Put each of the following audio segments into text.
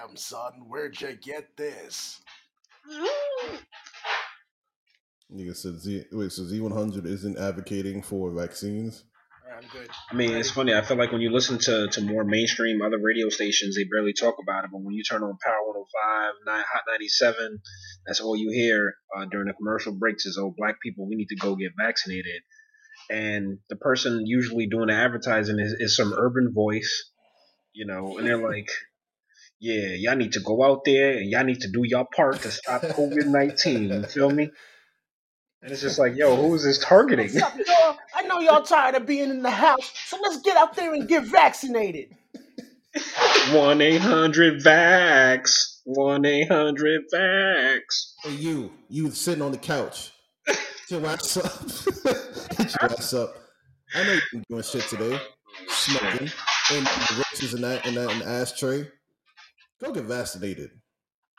Damn, son, where'd you get this? Nigga said Z. Wait, so Z100 isn't advocating for vaccines? I'm good. I mean, it's funny. I feel like when you listen to, to more mainstream other radio stations, they barely talk about it. But when you turn on Power 105, nine, Hot 97, that's all you hear uh, during the commercial breaks is, oh, black people, we need to go get vaccinated. And the person usually doing the advertising is, is some urban voice, you know, and they're like, yeah, y'all need to go out there and y'all need to do your part to stop COVID 19. You feel me? And it's just like, yo, who is this targeting? What's up, y'all? I know y'all tired of being in the house, so let's get out there and get vaccinated. 1 800 VAX. 1 800 VAX. Hey, you, you sitting on the couch. Get your ass up. Get your ass up. I know you've been doing shit today, smoking, and the roaches in that in that in the ashtray. Go get vaccinated.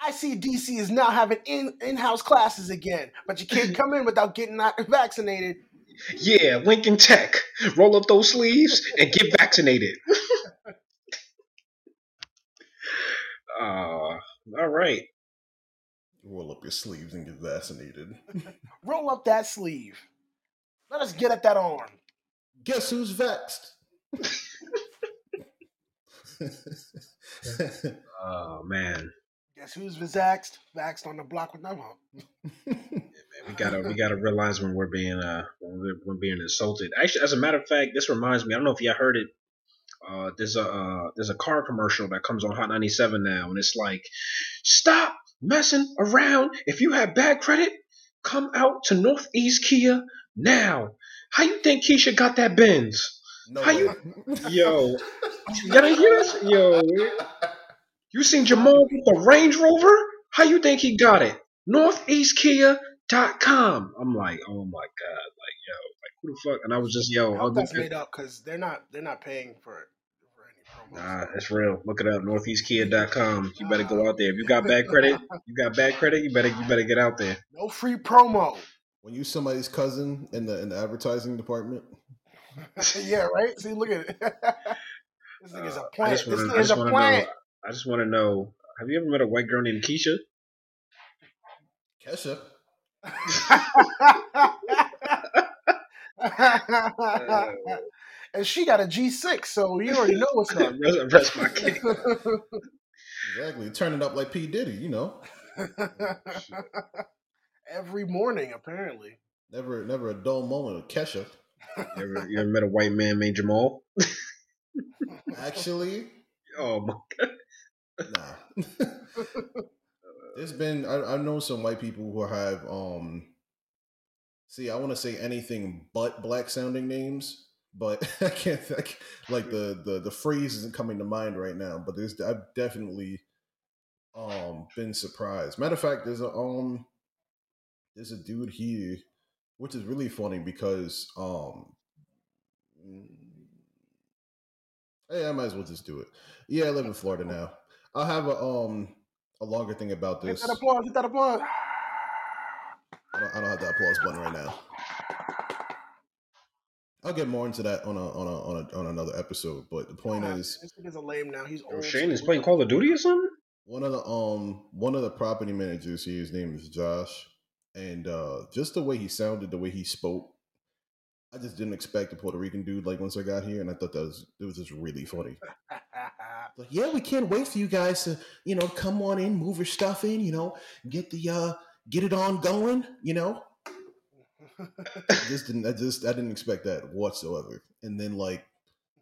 I see DC is now having in in house classes again, but you can't come in without getting vaccinated. Yeah, Lincoln Tech. Roll up those sleeves and get vaccinated. uh, all right. Roll up your sleeves and get vaccinated. Roll up that sleeve. Let us get at that arm. Guess who's vexed? Oh man. Guess who's vaxxed? Vaxxed on the block with no hump. We gotta we gotta realize when we're being uh when we're, when being insulted. Actually, as a matter of fact, this reminds me. I don't know if y'all heard it. Uh, there's a uh, there's a car commercial that comes on Hot 97 now, and it's like, stop messing around. If you have bad credit, come out to Northeast Kia now. How you think Keisha got that Benz? No How way. you- Yo, y'all didn't hear this? Yo, you seen Jamal with the Range Rover? How you think he got it? NortheastKia.com. I'm like, oh my god, like yo, like who the fuck? And I was just yo, I I hope was that's looking- made up because they're not they're not paying for it. Nah, it's real. Look it up, NortheastKia.com. You better go out there. If you got bad credit, you got bad credit. You better you better get out there. No free promo. When you somebody's cousin in the in the advertising department, yeah, right. See, look at it. this nigga's Uh, a I plant. just This wanna- I nigga's just a wanna plant. know. I just want to know. Have you ever met a white girl named Keisha? Kesha. and she got a G6, so you already know what's up. rest, rest my case. Exactly. Turn it up like P. Diddy, you know. Every morning, apparently. Never never a dull moment of Kesha. You ever, you ever met a white man named Jamal? Actually, Oh my god, nah. There's been I, I know some white people who have um see I want to say anything but black sounding names, but I can't think like the, the the phrase isn't coming to mind right now. But there's I've definitely um been surprised. Matter of fact, there's a um there's a dude here, which is really funny because um Hey, I might as well just do it. Yeah, I live in Florida now. I'll have a um a longer thing about Hit this. that applause, hit that applause. I don't, I don't have the applause button right now. I'll get more into that on a on a on, a, on another episode. But the point is, this nigga's a lame now. He's Oh, old. Shane is playing Call of Duty or something? one of the um one of the property managers here, his name is Josh, and uh just the way he sounded, the way he spoke, I just didn't expect a Puerto Rican dude like once I got here, and I thought that was it was just really funny. Like, yeah, we can't wait for you guys to, you know, come on in, move your stuff in, you know, get the uh get it on going, you know. I just didn't I just I didn't expect that whatsoever. And then like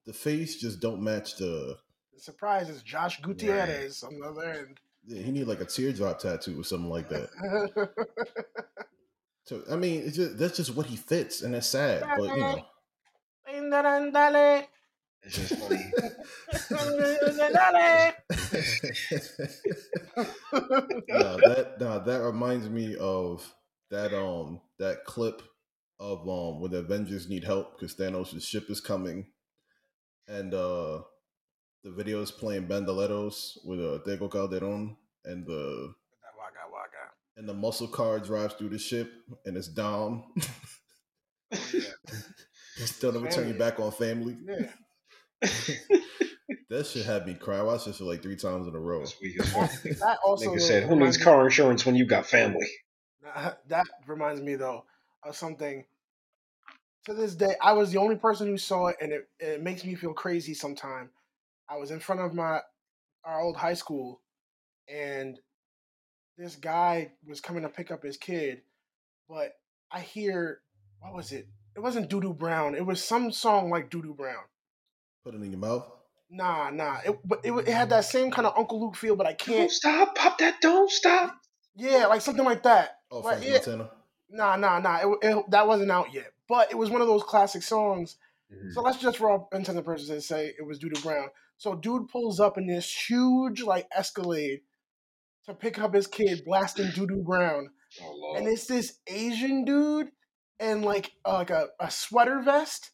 the face just don't match the the surprise is Josh Gutierrez on the other end. Yeah, he need like a teardrop tattoo or something like that. So I mean, it's just, that's just what he fits, and that's sad. But you know. It's just funny. No, that that reminds me of that um that clip of um when the Avengers need help because Thanos' ship is coming, and uh the video is playing Bandoleros with uh, Tego Calderon, and the Waka waka. and the muscle car drives through the ship, and it's Dom. Oh, yeah. He's still never turn you back on family. Yeah. that shit had me cry. I watched this shit like three times in a row. That's weak as fuck. That also Nigga said, "Who needs car insurance when you got family?" That reminds me though of something. To this day, I was the only person who saw it, and it, it makes me feel crazy. Sometime, I was in front of my our old high school, and this guy was coming to pick up his kid, but I hear what was it? It wasn't Doodoo Brown. It was some song like Doodoo Brown. Put it in your mouth. Nah, nah. It but it, it had that same kind of Uncle Luke feel, but I Don't can't. stop, pop that, don't stop. Yeah, like something like that. Oh, But Frank yeah, Montana. Nah, nah, nah. It, it, that wasn't out yet, but it was one of those classic songs. Mhm. So let's just for all intents and purposes say it was Doodoo Brown. So dude pulls up in this huge like Escalade to pick up his kid, blasting Doodoo Brown, Oh and it's this Asian dude in like uh, like a, a sweater vest.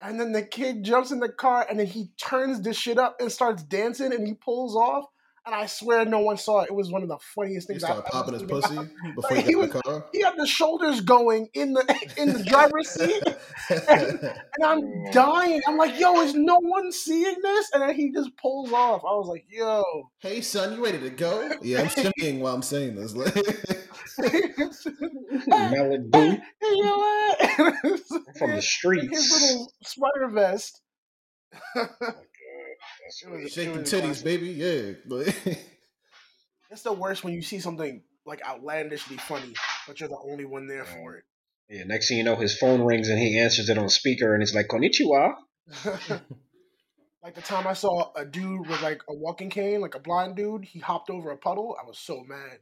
And then the kid jumps in the car and then he turns this shit up and starts dancing and he pulls off. And I swear no one saw it. It was one of the funniest things I've started ever popping his pussy before Like, he he got in the car. He had the shoulders going in the in the driver's seat. and I'm dying. I'm like, yo, is no one seeing this? And then he just pulls off. I was like, yo. hey son, you ready to go? Yeah, I'm shimmying while I'm saying this. Malibu Hey, yo, what? from the his streets. little sweater vest. Was- weird. Shake it the was titties, classic. baby. Yeah. But It's the worst when you see something like outlandishly funny, but you're the only one there for it. Yeah, next thing you know, his phone rings and he answers it on speaker and it's like, Konnichiwa. it. like the time I saw a dude with like a walking cane, like a blind dude, he hopped over a puddle. I was so mad.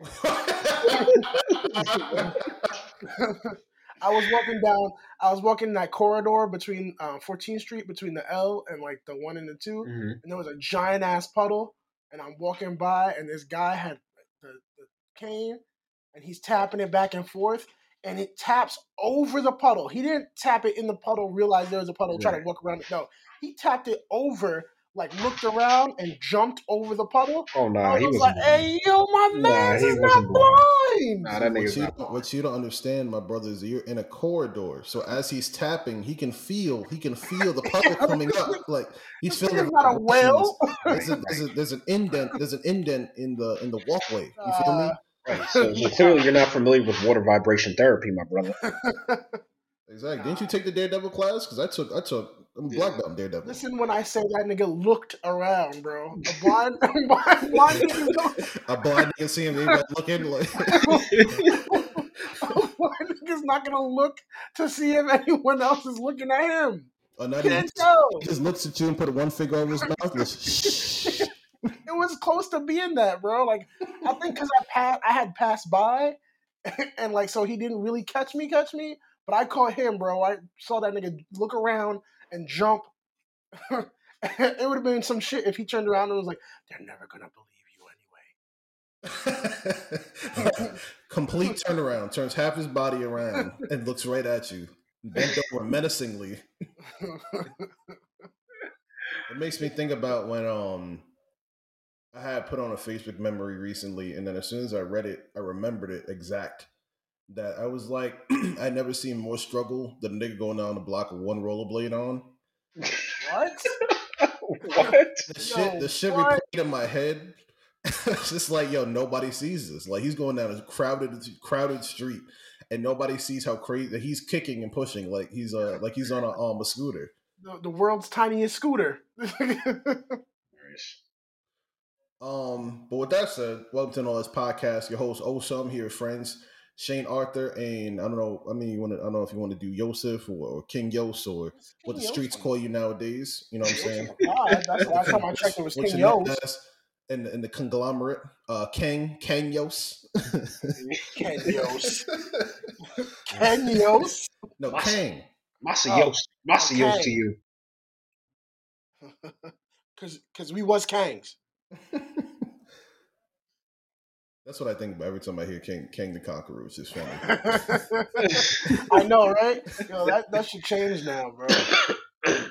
I was walking down. I was walking in that corridor between uh, 14th Street, between the L and like the one and the 2 Mhm. and there was a giant ass puddle. And I'm walking by, and this guy had the, the cane, and he's tapping it back and forth, and it taps over the puddle. He didn't tap it in the puddle, realize there was a puddle, try to walk around it. No, he tapped it over, like looked around and jumped over the puddle. Oh, nah, I he was like, blind. "Hey, yo, my Nah, man he is not wasn't blind." Nah, that what, nigga's you not don't, what you don't understand, my brother, is you're in a corridor. So as he's tapping, he can feel he can feel the puddle coming up. Like he's This feeling nigga's the not a well. There's, a, there's, a, there's an indent. There's an indent in the in the walkway. You feel me? Uh, Right, so, so clearly you're not familiar with water vibration therapy, my brother. Exactly. Didn't you take the Daredevil class? Because I took I took I'm a black belt Daredevil. Listen, when I say that nigga looked around, bro, a blind, blind, blind nigga don't- A blind nigga see him, they like looking like blind nigga's not gonna look to see if anyone else is looking at him. or not even he just looks at you and put one finger over his mouth. And. It was close to being that, bro. Like I think because I passed, I had passed by, and like so he didn't really catch me, catch me. But I caught him, bro. I saw that nigga look around and jump. it would have been some shit if he turned around and was like, "They're never gonna believe you anyway." Complete turnaround, turns half his body around and looks right at you, bent over menacingly. It makes me think about when um I had put on a Facebook memory recently, and then as soon as I read it, I remembered it exact. That I was like, I never seen more struggle than a nigga going down the block with one rollerblade on. what? what? The Yo, shit, the shit what? replayed in my head. it's just like, yo, nobody sees this. Like he's going down a crowded, crowded street, and nobody sees how crazy that he's kicking and pushing. Like he's uh, like he's on a um a scooter. The, the world's tiniest scooter. Um, but with that said, welcome to all this podcast. Your host Osum here, friends. Shane Arthur and I don't know. I mean, you want to? I don't know if you want to do Yosef or, or King Yos or what the King streets call you nowadays. You know what I'm saying? God, that's the last time I checked. It was King Yos. in the, in the conglomerate? Uh, King King Yos. Ken Yos. Ken Yos. no, Masa- Kang. Masios. Masios okay. to you. Cause, cause we was Kangs. That's what I think about every time I hear King King the Conqueror. It's just funny. I know, right? Yo, that that should change now, bro.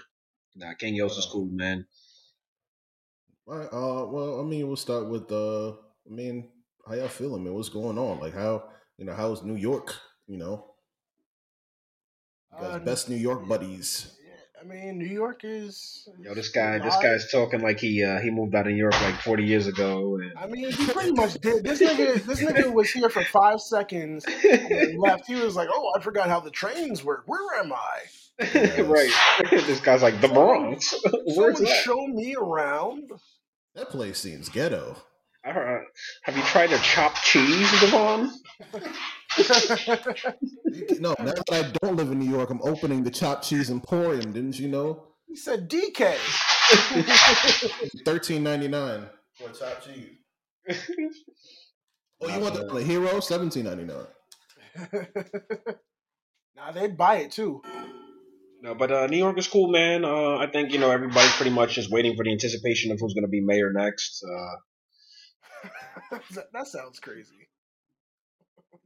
Nah, King Yos is cool, man. Uh, well, I mean, we'll start with uh, I mean, how y'all feeling, man? What's going on? Like, how you know, how's New York? You know, you guys Uh, best New York buddies. I mean, New York is. Yo, this guy, this guy's talking like he uh, he moved out of New York like 40 years ago. And... I mean, he pretty much did. This nigga, this nigga was here for five seconds and left. He was like, "Oh, I forgot how the trains work. Where am I?" right. this guy's like the Bronx. Where's that? Show me around. That place seems ghetto. Uh, have you tried their chopped cheese, Devon? no, now that I don't live in New York, I'm opening the chopped cheese emporium. Didn't you know? He said DK. Thirteen ninety nine for chopped cheese. oh, you want the, the hero? Seventeen ninety nine. Now they'd buy it too. No, but uh, New York is cool, man. Uh, I think you know everybody's pretty much just waiting for the anticipation of who's going to be mayor next. Uh, that sounds crazy.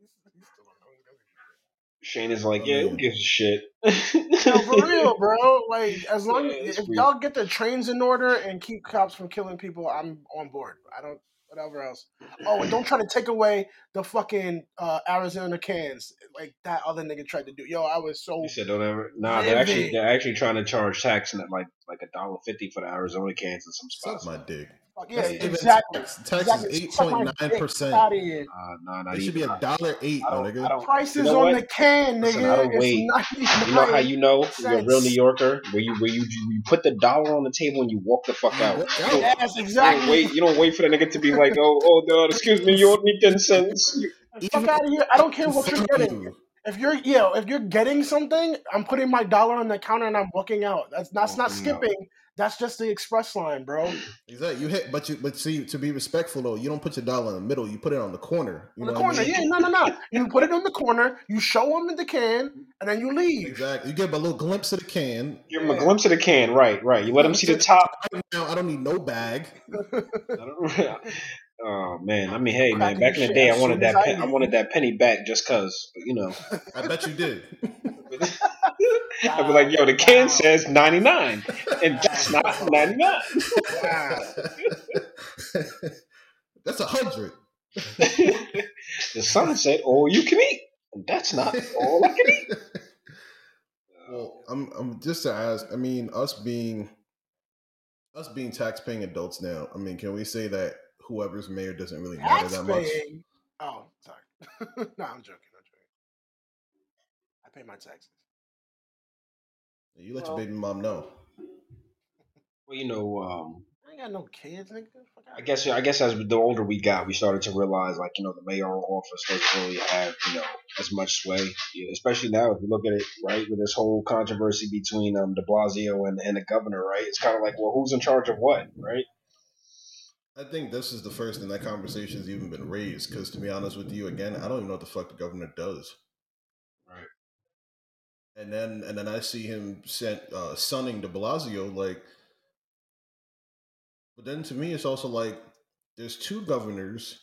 Shane is like, yeah, who gives a shit? no, for real, bro. Like, as long yeah, as if weird. y'all get the trains in order and keep cops from killing people, I'm on board. I don't whatever else. Oh, and don't try to take away the fucking uh, Arizona cans like that other nigga tried to do. Yo, I was so. You said don't ever. Nah, they're actually they're actually trying to charge tax and like like a dollar fifty for the Arizona cans in some spots. Suck my dick. Yeah, exactly. Tax, is eight point nine percent. Uh, no, no, it should be a dollar eight, my nigga. Prices you know on the can, nigga. Listen, I don't wait. You know how you know you're a real New Yorker, where you where you you put the dollar on the table and you walk the fuck out. Yes, exactly. You wait. You don't wait for the nigga to be like, oh, oh, no, excuse me, you owe me ten cents. Fuck out of here! I don't care what you're getting. If you're yeah, if you're getting something, I'm putting my dollar on the counter and I'm walking out. That's that's not skipping. That's just the express line, bro. Exactly. You hit, but you but see to be respectful though, you don't put your dollar in the middle. You put it on the corner. You on the corner, I mean? yeah, no, no, no. You put it on the corner. You show them in the can, and then you leave. Exactly. You give them a little glimpse of the can. Give them a glimpse of the can. Right, right. You let them see the top. Now I don't need no bag. Oh man, I mean, hey man, back in the day, I wanted that pen, I wanted that penny back just cause, you know. I bet you did. I'd be like, yo, the can wow. says 99, and that's not 99. That's a hundred. the sun said, all you can eat. And that's not all I can eat. Well, I'm, I'm just to ask. I mean, us being us being tax-paying adults now. I mean, can we say that whoever's mayor doesn't really matter that much? Oh, sorry. no, I'm joking. I'm joking. I pay my taxes. You let well, your baby mom know. Well, you know, um, I ain't got no kids, nigga. I guess I guess as the older we got, we started to realize like you know the mayoral office doesn't really have you know as much sway, especially now if you look at it right with this whole controversy between um De Blasio and and the governor, right? It's kind of like well, who's in charge of what, right? I think this is the first time that conversation's even been raised. Because to be honest with you, again, I don't even know what the fuck the governor does. Right. And then and then I see him sent uh, sunning De Blasio like. But then to me, it's also like there's two governors.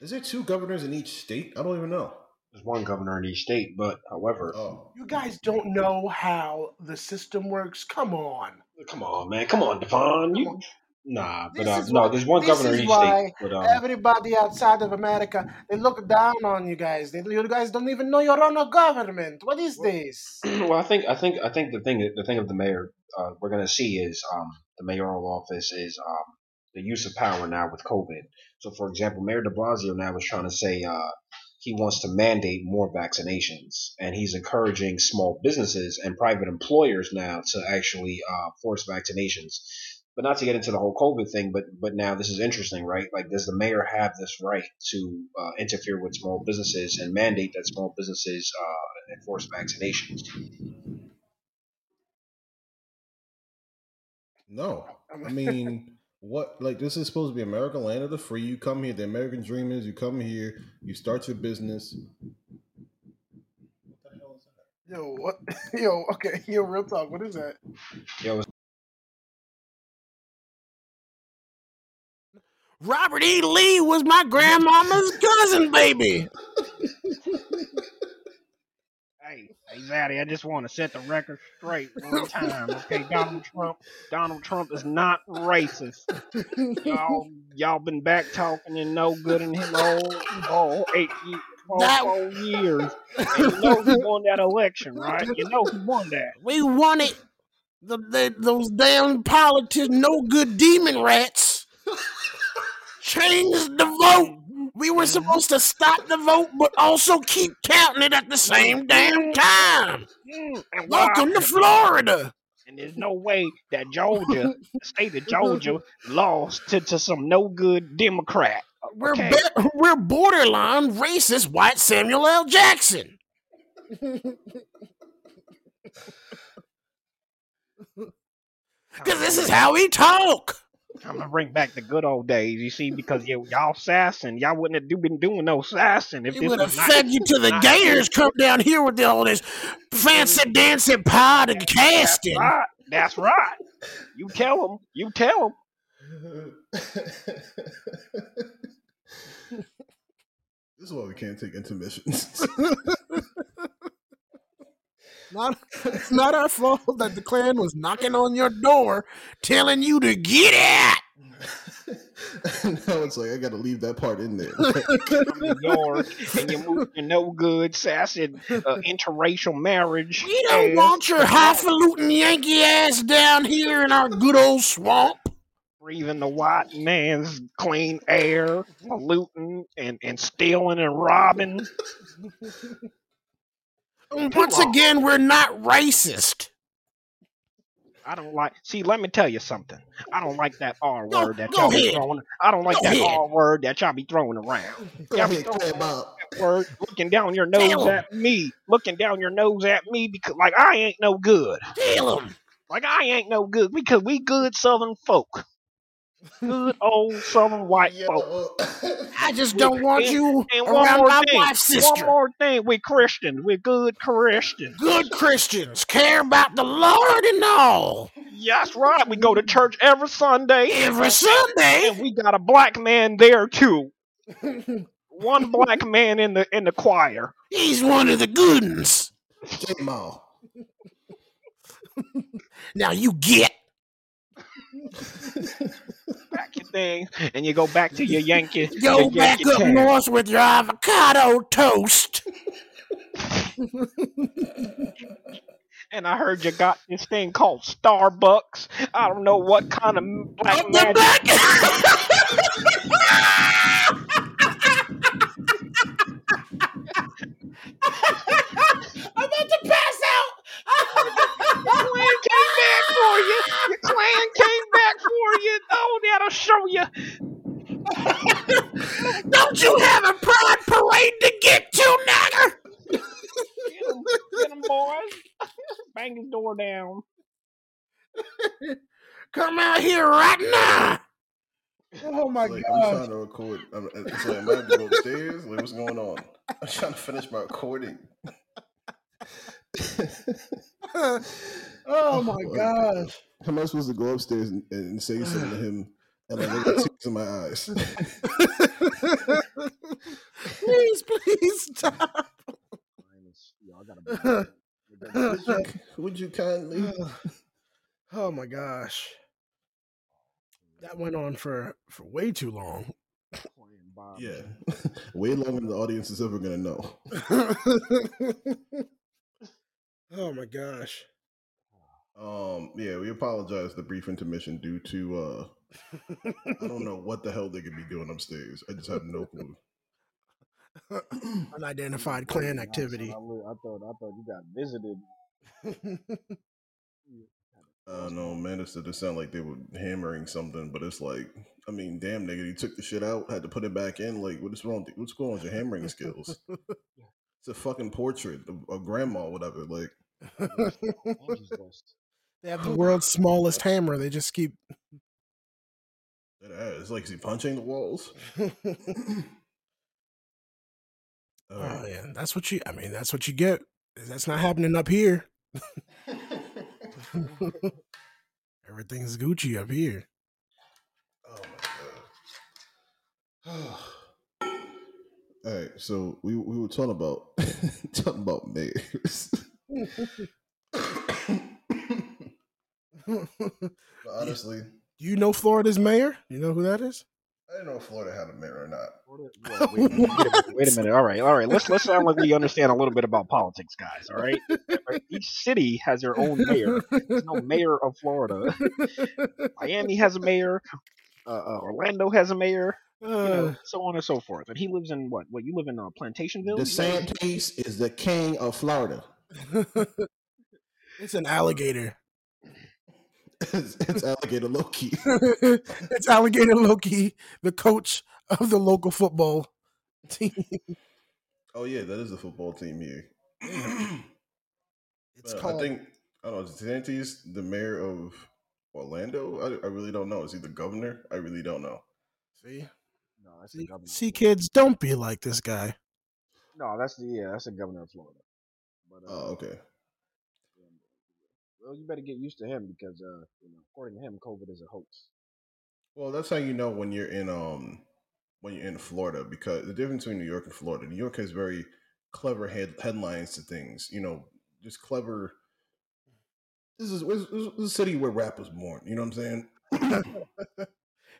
Is there two governors in each state? I don't even know. There's one governor in each state, but however, oh. you guys don't know how the system works. Come on, come on, man, come on, Devon. You Nah, but uh, no, there's one governor in each state. But, um, everybody outside of America they look down on you guys. They, you guys don't even know your own government. What is this? Well, I think I think I think the thing the thing of the mayor uh, we're gonna see is um, the mayoral office is um, the use of power now with COVID. So, for example, Mayor De Blasio now is trying to say uh, he wants to mandate more vaccinations, and he's encouraging small businesses and private employers now to actually uh, force vaccinations but not to get into the whole COVID thing, but but now this is interesting, right? Like, does the mayor have this right to uh, interfere with small businesses and mandate that small businesses uh, enforce vaccinations? No, I mean, what? Like, this is supposed to be America, land of the free. You come here, the American dream is you come here, you start your business. Yo, what? Yo, okay, yo, real talk. What is that? Yo, Robert E. Lee was my grandmama's cousin, baby. hey, hey, Zaddy, I just want to set the record straight one time. Okay, Donald Trump, Donald Trump is not racist. Y'all, y'all been back talking and no good in him all, all eight years. Four, years. And you know he won that election, right? You know he won that. We won it the, the, those damn politicians, no good demon rats, changed the vote. We were supposed to stop the vote, but also keep counting it at the same damn time. Mm, and Welcome to Florida. And there's no way that Georgia, the state of Georgia, lost to, to some no good Democrat. We're Okay. be- we're borderline racist white Samuel L. Jackson. Because this is how we talk. I'm gonna bring back the good old days, you see, because y- y'all sassing, y'all wouldn't have do- been doing no sassing if It would have was not. fed you to the gators come down here with all this fancy dancy pot and That's casting. right. That's right. You tell them. You tell them. this is why we can't take intermissions. Not, it's not our fault that the Klan was knocking on your door telling you to get out. now it's like I got to leave that part in there. From New York, and you move your no good, sassy, uh, interracial marriage. We don't ass. want your highfalutin Yankee ass down here in our good old swamp. breathing the white man's clean air, polluting and, and stealing and robbing. Once on. again, we're not racist. I don't like. See, let me tell you something. I don't like that R Go- word that y'all be throwing. I don't like Go that ahead. R word that y'all be throwing around. Go Y'all be throwing Clan that word, looking down your nose Tell at me, looking down your nose at me because like I ain't no good. Tell 'em. Like I ain't no good because we good Southern folk, good old Southern white folk. I just don't want you And one around more my thing, wife's one sister. more thing, we're Christians, We're good Christians. Good Christians care about the Lord and all. Yeah, that's right. We go to church every Sunday, Every Sunday. and we got a black man there too. One black man in the in the choir. He's one of the good ones. J Mall. Now you get. Back your things, and you go back to your Yankee. Go your back Yankee up town. north with your avocado toast. And I heard you got this thing called Starbucks. I don't know what kind of black Up the magic. I'm about to pass out. clan came back for you. Your clan came back for you. Oh, that'll show you. Don't you have a pride parade to get to, nagger? Get 'em, get 'em, boys. Bang his door down. Come out here right now. Oh my like, I'm trying to record. I'm, it's like, am I to go upstairs? Like, what's going on? I'm trying to finish my recording. Oh my gosh. How am I supposed to go upstairs and, and say something to him? And like, I got tears in my eyes. please, please stop. would, you, would you kindly? oh my gosh. That went on for for way too long. Yeah, way longer than the audience is ever gonna know. Oh my gosh. Um, yeah, we apologize the brief intermission due to uh, I don't know what the hell they could be doing upstairs. I just have no clue. Unidentified clan activity. I, thought I thought you got visited. Uh, no, man, it it sounded like they were hammering something, but it's like, I mean, damn, nigga, you took the shit out, had to put it back in. Like, what is wrong? What's going on with your hammering skills? It's a fucking portrait of a grandma, or whatever. Like, they have the world's smallest hammer. They just keep. It's like, is he punching the walls? Oh yeah, that's what you. I mean, that's what you get. That's not happening up here. Everything's Gucci up here. Oh my god. All right, so we we were talking about talking about mayors. But honestly, Do you know Florida's mayor? You know who that is? I didn't know if Florida had a mayor or not. Florida- well, wait, a minute, wait, a minute, wait a minute. All right, all right. Let's let's sound like we understand a little bit about politics, guys. All right. Each city has their own mayor. There's no mayor of Florida. Miami has a mayor. Uh, uh, Orlando has a mayor. You know, Uh, so on and so forth. And he lives in what? What you live in uh, Plantationville? DeSantis is the king of Florida. it's an alligator. it's, it's alligator Loki. it's alligator Loki, the coach of the local football team. Oh yeah, that is a football team here. It's Uh, called. I think I don't know. Is DeSantis the mayor of Orlando? I, I really don't know. Is he the governor? I really don't know. see, No, that's the see, governor. see, kids, don't be like this guy. No, that's the yeah, that's the governor of Florida. But uh, Oh, okay. well, you better get used to him because uh, you know, according to him, COVID is a hoax. Well, that's how you know when you're in um when you're in Florida because the difference between New York and Florida. New York has very clever head headlines to things. You know, just clever. This is, this is a city where rap was born. You know what I'm saying?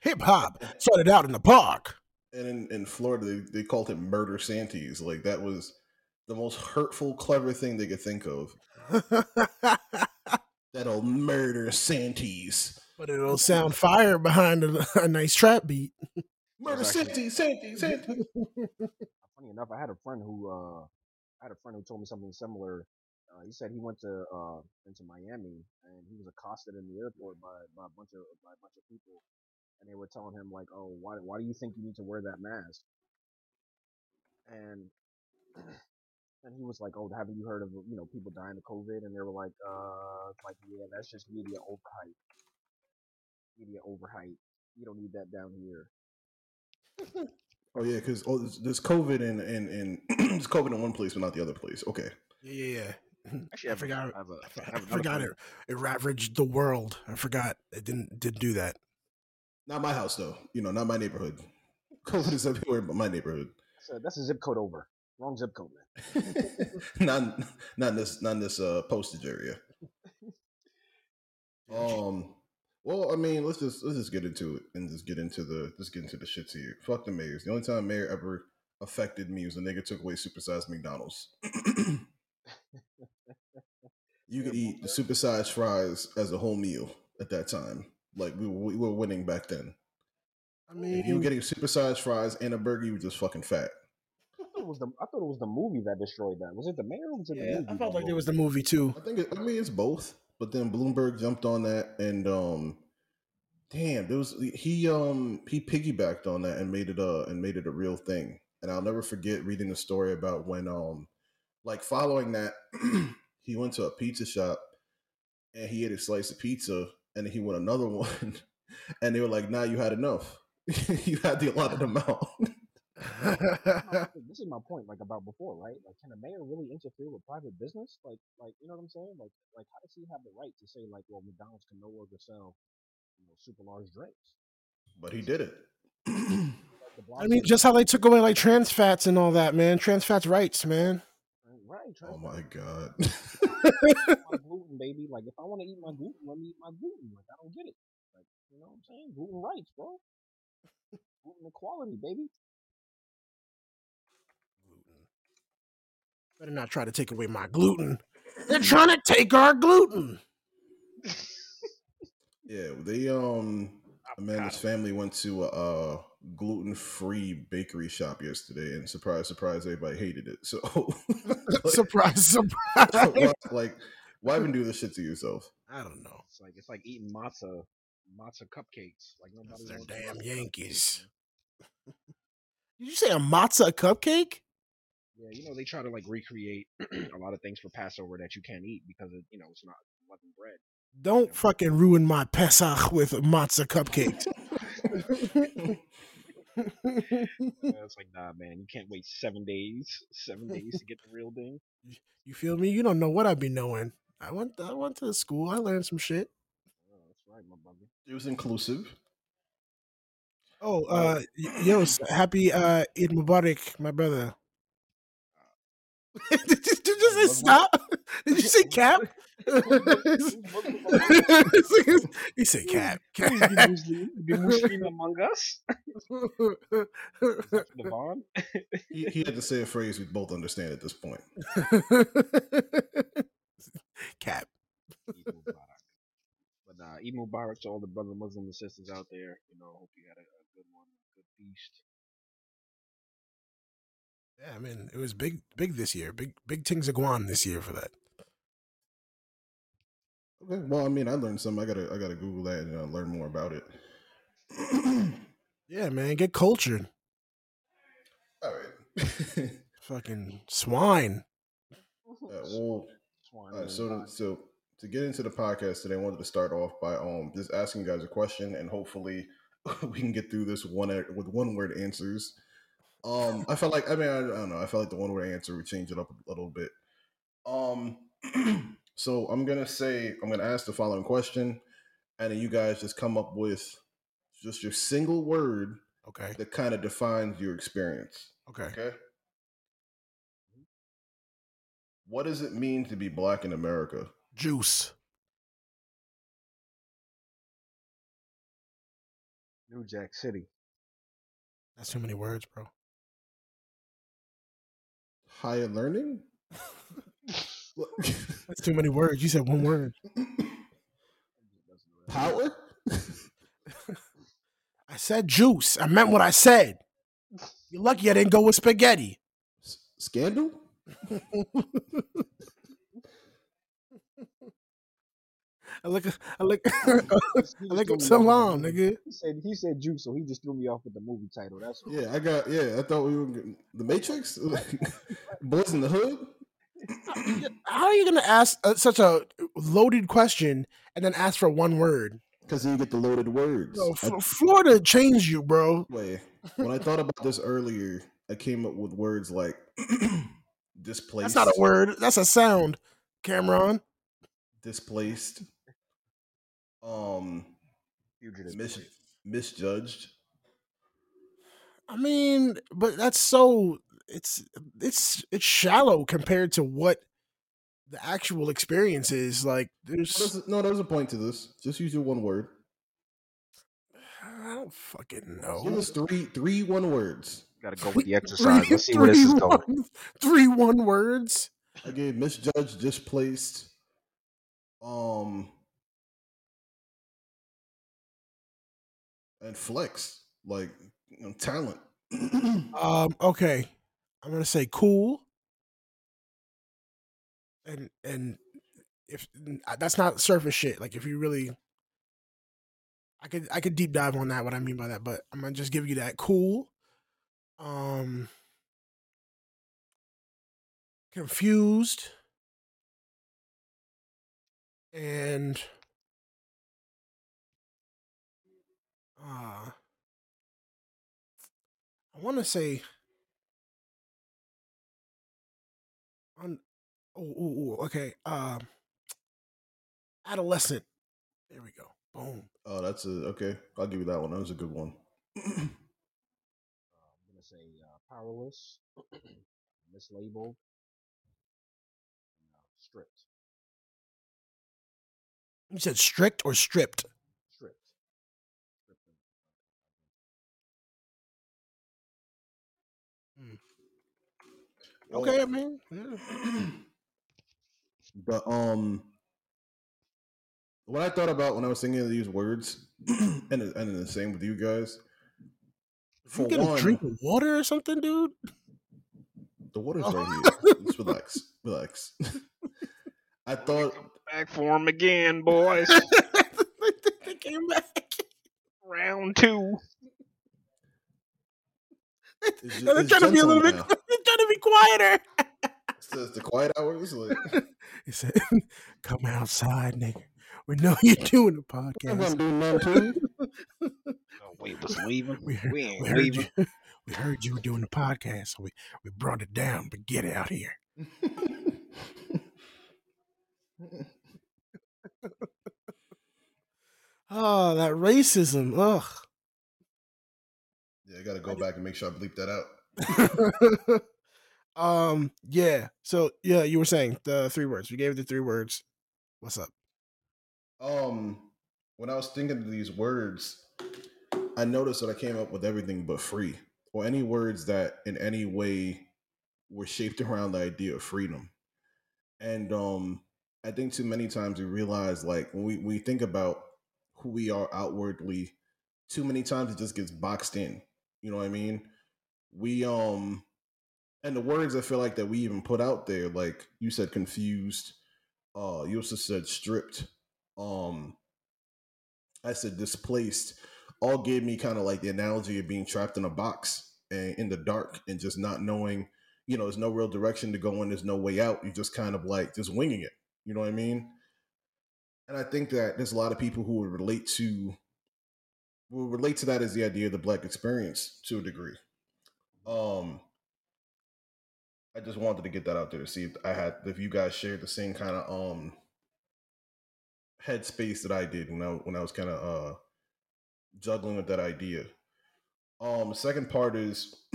Hip hop started out in the park. and in, in Florida, they, they called it murder Santies. Like that was the most hurtful, clever thing they could think of. That'll murder Santies. but it'll sound fire behind a, a nice trap beat. Murder That's actually- Santies, Santies, Santies. Funny enough, I had a friend who uh, I had a friend who told me something similar. Uh, he said he went to uh, into Miami and he was accosted in the airport by, by a bunch of by a bunch of people, and they were telling him like, "Oh, why why do you think you need to wear that mask?" And and he was like, "Oh, haven't you heard of you know people dying of COVID?" And they were like, "Uh, like yeah, that's just media overhype. Media overhype. You don't need that down here." Oh yeah, because oh, there's, there's COVID in in in there's COVID in one place, but not the other place. Okay. Yeah, yeah, yeah. Actually, I have a- forgot. have a- I, have I forgot friend- it. It ravaged the world. I forgot. It didn't didn't do that. Not my house though. You know, not my neighborhood. COVID is everywhere but my neighborhood. So that's a zip code over. Wrong zip code, man. not not in this not in this uh postage area. Um well, I mean, let's just let's just get into it and just get into the let's get into the shits here. Fuck the mayors. The only time mayor ever affected me was when nigga took away supersized McDonald's. you could eat the supersized fries as a whole meal at that time. Like we were, we were winning back then. I mean, If you were getting supersized fries and a burger, you were just fucking fat. I thought it was the I thought it was the movie that destroyed that. Was it the mayor or was it the movie? I felt like it was the movie too. I think it, I mean it's both, but then Bloomberg jumped on that and um damn, there was he um he piggybacked on that and made it uh and made it a real thing. And I'll never forget reading the story about when um like following that he went to a pizza shop and he ate a slice of pizza and then he went another one and they were like, "Nah, you had enough. you had the allotted amount." this is my point, like about before, right? Like, can a mayor really interfere with private business? Like, like you know what I'm saying? Like, like how does he have the right to say like, well, McDonald's can no longer sell, you know, super large drinks? but he did it. I mean, just how they took away like trans fats and all that, man. Trans fats rights, man. right? oh my fat- god. my gluten, baby. Like, if I want to eat my gluten, let me eat my gluten. Like, I don't get it. Like, you know what I'm saying? Gluten rights, bro. gluten equality, baby. Better not try to take away my gluten. They're trying to take our gluten. Yeah, they um a man his family went to a, uh gluten-free bakery shop yesterday and surprise surprise everybody hated it. So surprise, surprise. why- like why even do this shit to yourself? I don't know. It's like it's like eating matzah, matzah cupcakes. Like nobody That's their damn Yankees. Did you say a matzah cupcake? Yeah, you know they try to like recreate a lot of things for Passover that you can't eat because it, you know it's not leavened bread. Don't fucking ruin my Pesach with matzah cupcakes. Yeah, it's like nah, man, you can't wait seven days, seven days to get the real thing. you feel me? You don't know what I'd be knowing. I went. I went to school. I learned some shit. Oh, that's right, my brother. It was inclusive. Oh, uh, yo, s- happy uh, Eid Mubarak, my brother. Did you did you just say stop? Did you say cap? he said cap. Please cap. be Muslim, Muslim among us. Devon. He, he had to say a phrase we both understand at this point. cap. But uh, Eid Mubarak to all the brother Muslim and sisters out there. You know, hope you had a, a good one, a good feast. Yeah, I mean, it was big, big this year. Big, big things of Guan this year for that. Okay, well, I mean, I learned something. I gotta, I gotta Google that and uh, learn more about it. Yeah, man, get cultured. All right. Fucking swine. Uh, well, Swine all right, so Devon. so to get into the podcast today, I wanted to start off by um just asking you guys a question, and hopefully we can get through this one with one word answers. Um, I felt like I mean I, I don't know. I felt like the one word answer would change it up a little bit. Um, so I'm gonna say I'm gonna ask the following question, and then you guys just come up with just your single word Okay. that kind of defines your experience. Okay. Okay. What does it mean to be black in America? Juice. New Jack City. That's too many words, bro. Higher learning? That's too many words. You said one word. Power? I said juice. I meant what I said. You're lucky I didn't go with spaghetti. S- Scandal? I look. I look. I look up salam, nigga. He said he said juke, so he just threw me off with the movie title. That's all. Yeah, I got. Yeah, I thought we were getting, the Matrix. Boys in the Hood. How are you gonna ask uh, such a loaded question and then ask for one word? Because you get the loaded words. Bro, I- F- Florida changed you, bro. Wait, when I thought about this earlier, I came up with words like displaced. That's not a word. That's a sound. Cameron. Displaced. Um, Fugitive. mis- misjudged. I mean, but that's so it's it's it's shallow compared to what the actual experience is. Like No, there's there's, no, there's a point to this. Just use your one word. I don't fucking know. Give know. us three, three one words. Gotta go with the exercise. Let's see where this three is going. one- three one words. I gave misjudged, displaced, um, and flex, like you know, talent. Um, okay. I'm gonna say cool. And and if that's not surface shit, like if you really I could I could deep dive on that what I mean by that, but I'm gonna just give you that cool. Um confused and uh I want to say on oh, ooh, ooh, okay um adolescent there we go boom oh, that's a okay. I'll give you that one. That was a good one. Uh, I'm gonna say uh, powerless, mislabeled, uh, stripped. you said strict or stripped Stripped. Okay i mean yeah. but um, what I thought about when I was thinking of these words, and and the same with you guys. For you get one, a drink of water or something dude the water's right here. Just relax, relax. I thought Back for him again, boys. they came back Round two. it's, ju- they're trying to be a little bit gentle they're now. trying to be quieter It's the, it's the quiet hours. Like, he said come outside nigga we know you're doing a I'm podcast not doing nothing to you. Oh, wait, was leaving? we heard, We ain't we heard leaving. you we heard you were doing the podcast so we, we brought it down but get out here Oh, that racism. Ugh. yeah, I got to go back and make sure I bleep that out. Um, yeah. So yeah, you were saying the three words. We gave it the three words. What's up? Um, when I was thinking of these words, I noticed that I came up with everything but free, or any words that in any way were shaped around the idea of freedom. And um, I think too many times we realize, like when we, we think about who we are outwardly, too many times it just gets boxed in. You know what I mean? We um, and the words I feel like that we even put out there, like you said, confused. Uh, you also said stripped. Um, I said displaced. All gave me kind of like the analogy of being trapped in a box and in the dark and just not knowing. You know, there's no real direction to go in. There's no way out. You're just kind of like just winging it. You know what I mean? And I think that there's a lot of people who would relate to will relate to that as the idea of the black experience to a degree. Um, I just wanted to get that out there to see if I had if you guys shared the same kind of um headspace that I did when I when I was kind of uh juggling with that idea. Um, second part is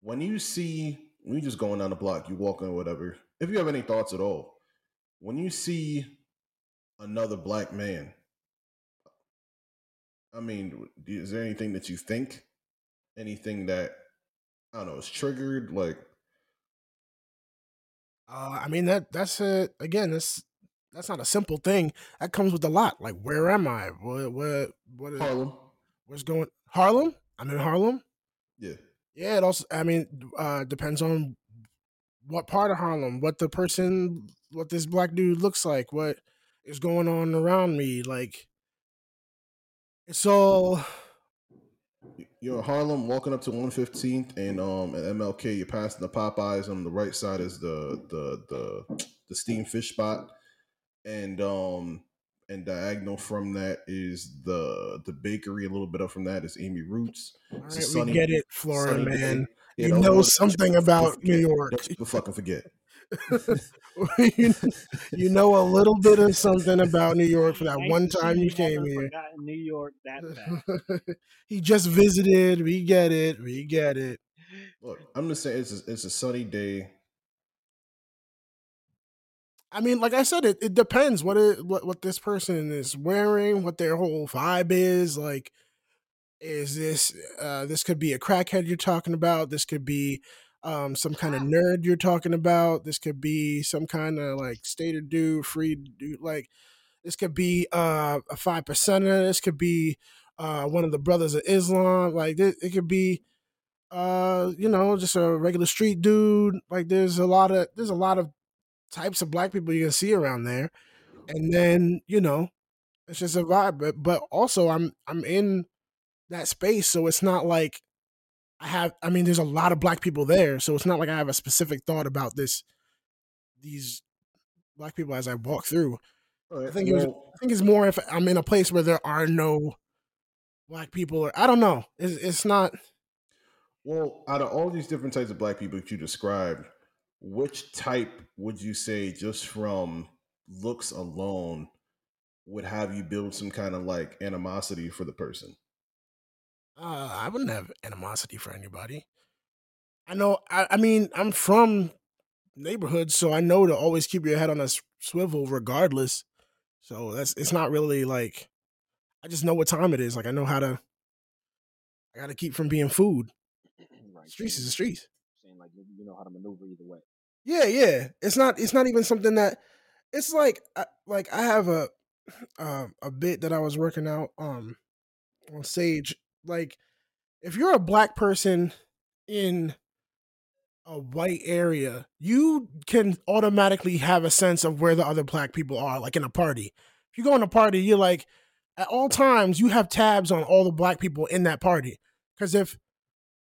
when you see when you just going down the block, you walking or whatever. If you have any thoughts at all, when you see another black man, I mean, is there anything that you think, anything that I don't know it's triggered? Like, Uh, I mean that that's a again that's that's not a simple thing. That comes with a lot. Like where am I? What what what is, Harlem? what's going Harlem? I'm in Harlem. Yeah. Yeah, it also I mean uh depends on what part of Harlem, what the person what this black dude looks like, what is going on around me. Like it's all You're in Harlem, walking up to 115th and um at MLK. You're passing the Popeyes. On the right side is the the the the steamed fish spot, and um and diagonal from that is the the bakery. A little bit up from that is Amy Ruth's. all right, sunny- we get it, Florida day. man. Yeah, you don't- know something about. New York. Don't fucking forget. You, you know a little bit of something about New York for that Nice one time you you came here. forgotten New York that bad. he just visited. We get it. We get it. Look, I'm just saying it's a, it's a sunny day. I mean, like I said, it, it depends what it what what this person is wearing, what their whole vibe is. Like, is this uh this could be a crackhead you're talking about? This could be um some kind of nerd you're talking about. This could be some kind of like stater dude, free dude. Like, this could be uh a five percenter. This could be uh one of the brothers of Islam. Like, it, it could be uh you know just a regular street dude. Like, there's a lot of there's a lot of types of black people you can see around there and then you know it's just a vibe but but also i'm i'm in that space so it's not like i have i mean there's a lot of black people there so it's not like i have a specific thought about this these black people as i walk through right, I think it was- i think it's more if i'm in a place where there are no black people or i don't know it's, it's not well, out of all these different types of black people that you described, which type would you say, just from looks alone, would have you build some kind of like animosity for the person? Uh, I wouldn't have animosity for anybody. I know. I, I mean, I'm from neighborhoods, so I know to always keep your head on a swivel, regardless. So that's it's not really like I just know what time it is. Like I know how to. I got to keep from being food. right. Streets is the streets. Saying like you, you know how to maneuver either way. Yeah, yeah. It's not. It's not even something that. It's like, I, like I have a, uh, a bit that I was working out um, on Sage. Like, if you're a black person in a white area, you can automatically have a sense of where the other black people are. Like in a party, if you go in a party, you're like, at all times you have tabs on all the black people in that party. Because if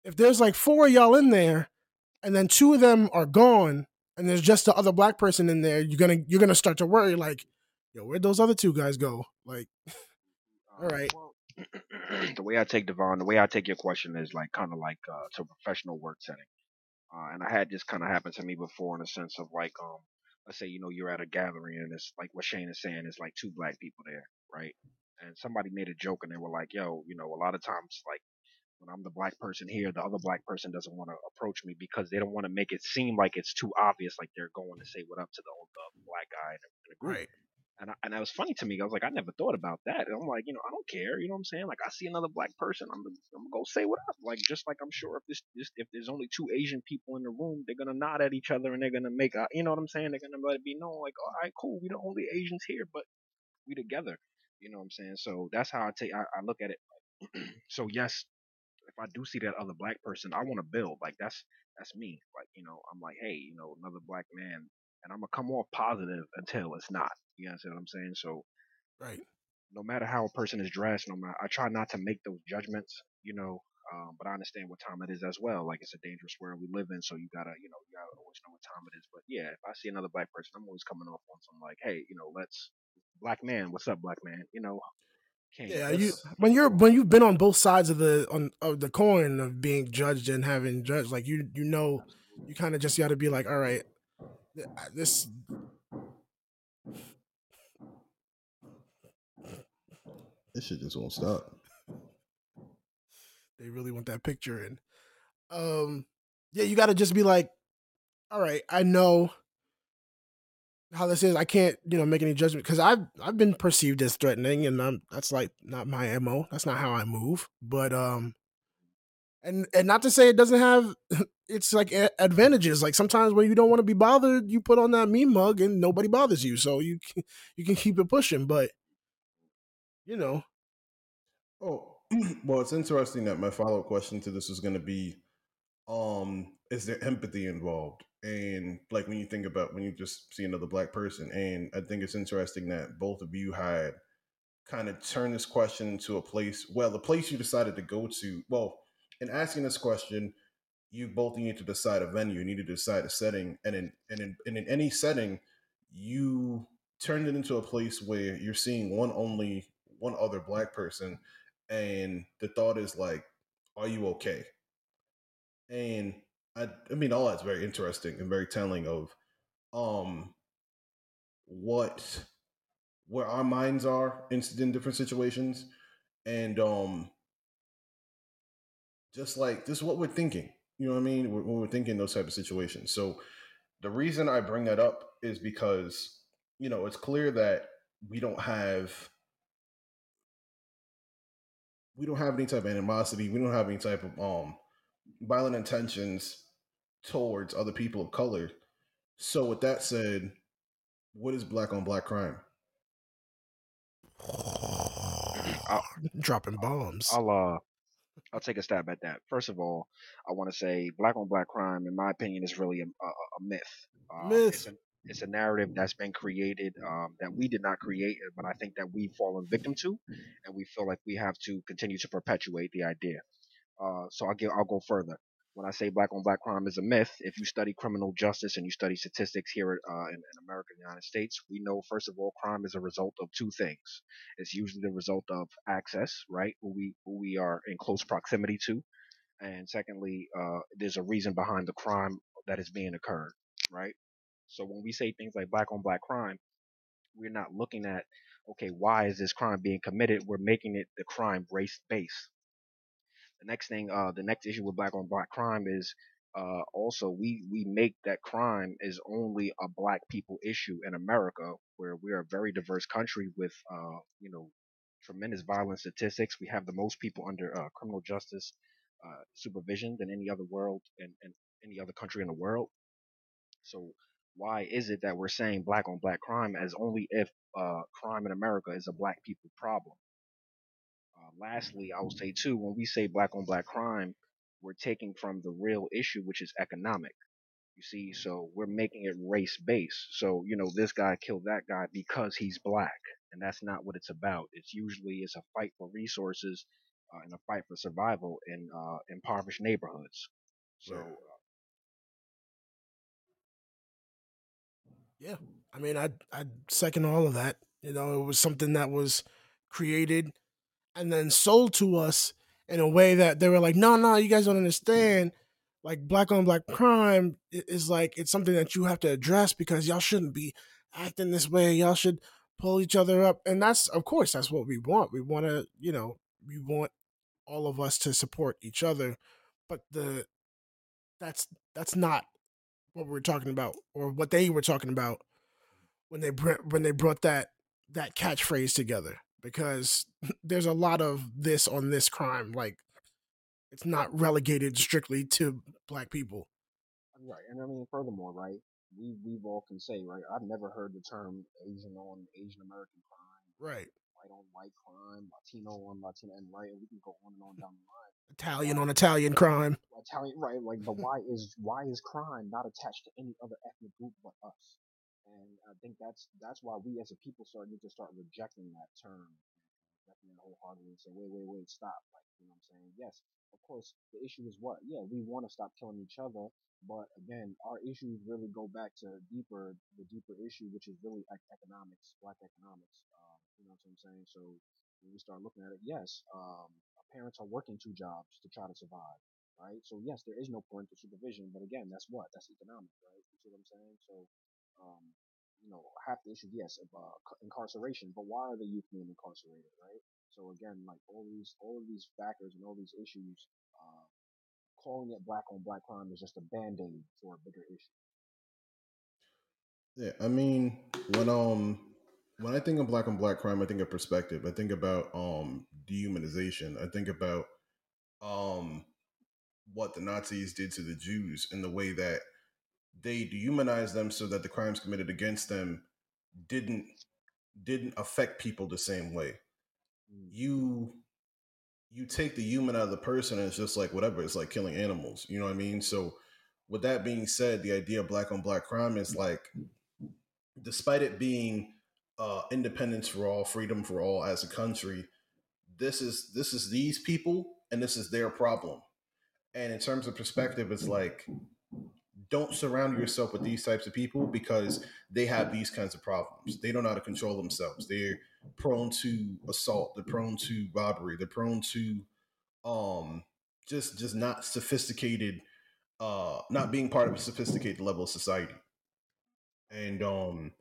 if there's like four of y'all in there and then two of them are gone and there's just the other black person in there you're gonna you're gonna start to worry like yo where'd those other two guys go like uh, All right. Well, the way I take Devon, the way I take your question is like kind of like uh, to a professional work setting. Uh, and I had this kind of happen to me before in a sense of like, um, let's say you know you're at a gathering and it's like what Shane is saying is like two black people there, right? And somebody made a joke and they were like, "Yo, you know, a lot of times like when I'm the black person here, the other black person doesn't want to approach me because they don't want to make it seem like it's too obvious, like they're going to say what up to the, the black guy in the group. Right. And I, and that was funny to me. I was like, I never thought about that. And I'm like, you know, I don't care. You know what I'm saying? Like, I see another black person, I'm gonna, I'm gonna go say what up. Like, just like I'm sure if this, this if there's only two Asian people in the room, they're gonna nod at each other and they're gonna make a, you know what I'm saying? They're gonna let it be known, like, all right, cool, we the only Asians here, but we together. You know what I'm saying? So that's how I take, I, I look at it. so yes, if I do see that other black person, I want to build. Like that's that's me. Like you know, I'm like, hey, you know, another black man, and I'm gonna come off positive until it's not. You understand what I'm saying? So Right. no matter how a person is dressed, no matter I try not to make those judgments, you know. Um, but I understand what time it is as well. Like it's a dangerous world we live in, so you gotta, you know, you gotta always know what time it is. But yeah, if I see another black person, I'm always coming off on some like, hey, you know, let's black man, what's up, black man? You know, can't Yeah, you when you're when you've been on both sides of the on of the coin of being judged and having judged, like you you know, you kind of just got to be like, all right, this This shit just won't stop. they really want that picture in. Um, yeah, you got to just be like, all right, I know how this is. I can't, you know, make any judgment because I've I've been perceived as threatening, and I'm that's like not my mo. That's not how I move. But um, and and not to say it doesn't have it's like advantages. Like sometimes when you don't want to be bothered, you put on that meme mug and nobody bothers you, so you can, you can keep it pushing. But you know, Oh, well, it's interesting that my follow up question to this is going to be um, is there empathy involved? And like when you think about when you just see another black person, and I think it's interesting that both of you had kind of turned this question to a place, well, the place you decided to go to, well, in asking this question, you both need to decide a venue, you need to decide a setting, and in and in, and in any setting, you turned it into a place where you're seeing one only one other black person and the thought is like are you okay? And i i mean all that's very interesting and very telling of um what where our minds are in, in different situations and um just like this is what we're thinking you know what i mean when when we're thinking those type of situations so the reason i bring that up is because you know it's clear that we don't have we don't have any type of animosity. We don't have any type of um violent intentions towards other people of color. So with that said, what is black on black crime? dropping bombs. I'll uh I'll take a stab at that. First of all, I want to say black on black crime, in my opinion, is really a, a, a myth. Um, Myth. It's a, it's a narrative that's been created um, that we did not create, but I think that we've fallen victim to, and we feel like we have to continue to perpetuate the idea. Uh, so I'll give I'll go further. When I say black on black crime is a myth, if you study criminal justice and you study statistics here uh, in, in America, the United States, we know first of all, crime is a result of two things. It's usually the result of access, right? Who we who we are in close proximity to, and secondly, uh, there's a reason behind the crime that is being occurred, right? So when we say things like black on black crime, we're not looking at okay, why is this crime being committed? We're making it the crime race based. The next thing, uh, the next issue with black on black crime is uh, also we we make that crime is only a black people issue in America, where we're a very diverse country with uh, you know tremendous violent statistics. We have the most people under uh, criminal justice uh, supervision than any other world and, and any other country in the world. So why is it that we're saying black on black crime as only if uh, crime in America is a black people problem? Uh, lastly, I will say too, when we say black on black crime, we're taking from the real issue, which is economic. You see, so we're making it race based. So you know, this guy killed that guy because he's black, and that's not what it's about. It's usually it's a fight for resources uh, and a fight for survival in uh, impoverished neighborhoods. So Right. Yeah, I mean, I I second all of that. You know, it was something that was created and then sold to us in a way that they were like, no, no, you guys don't understand. Like black on black crime is like it's something that you have to address because y'all shouldn't be acting this way. Y'all should pull each other up, and that's of course that's what we want. We want to, you know, we want all of us to support each other, but the that's that's not what we're talking about or what they were talking about when they when they brought that that catchphrase together because there's a lot of this on this crime like it's not relegated strictly to black people right and i mean furthermore right we we all can say right i've never heard the term asian on asian american crime right white on white crime latino on latino and right we can go on and on down the line Italian on Italian crime. Italian, right? Like, but why is why is crime not attached to any other ethnic group but us? And I think that's that's why we as a people start need to start rejecting that term, rejecting wholeheartedly, and say, wait, wait, wait, stop. Like, you know what I'm saying? Yes, of course, the issue is what? Yeah, we want to stop killing each other, but again, our issues really go back to deeper, the deeper issue, which is really economics, black economics. Uh, you know what I'm saying? So when we start looking at it, yes, um, parents are working two jobs to try to survive, right? So yes, there is no parental supervision, but again, that's what that's economic, right? You see what I'm saying? So, um, you know, half the issue, yes, of uh, incarceration, but why are the youth being incarcerated, right? So again, like all these all of these factors and all these issues, uh, calling it black on black crime is just a band aid for a bigger issue. Yeah, I mean, when um when I think of black on black crime, I think of perspective. I think about um dehumanization. I think about um what the Nazis did to the Jews in the way that they dehumanized them so that the crimes committed against them didn't didn't affect people the same way. Mm. You you take the human out of the person and it's just like whatever, it's like killing animals. You know what I mean? So with that being said, the idea of black on black crime is like despite it being uh, independence for all, freedom for all as a country. This is this is these people, and this is their problem. And in terms of perspective, it's like don't surround yourself with these types of people because they have these kinds of problems. They don't know how to control themselves. They're prone to assault. They're prone to robbery. They're prone to um just just not sophisticated uh not being part of a sophisticated level of society. And um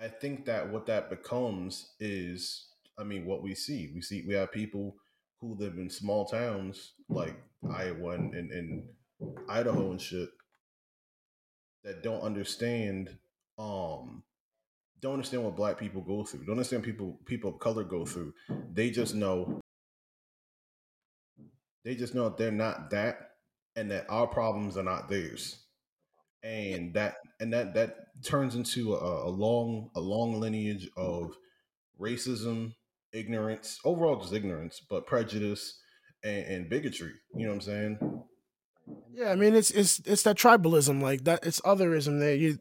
I think that what that becomes is, I mean, what we see. We see we have people who live in small towns like Iowa and, and, and Idaho and shit that don't understand um don't understand what black people go through. Don't understand people people of color go through. They just know they just know they're not that and that our problems are not theirs and that and that that turns into a, a long a long lineage of racism, ignorance, overall just ignorance, but prejudice and, and bigotry. You know what I'm saying? Yeah, I mean it's it's it's that tribalism, like that. It's otherism. There, you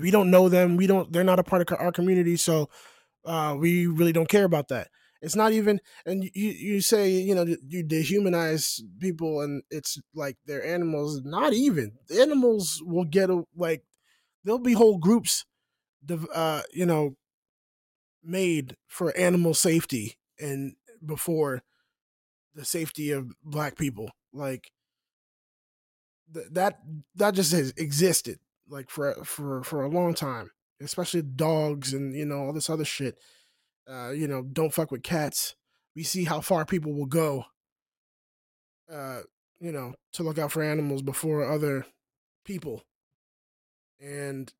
we don't know them. We don't. They're not a part of our community, so uh, we really don't care about that. It's not even, and you you say you know you dehumanize people, and it's like they're animals. Not even animals will get a, like there'll be whole groups, uh, you know, made for animal safety and before the safety of black people. Like th- that that just has existed like for for for a long time, especially dogs and you know all this other shit. Uh, you know, don't fuck with cats. We see how far people will go. Uh, you know, to look out for animals before other people and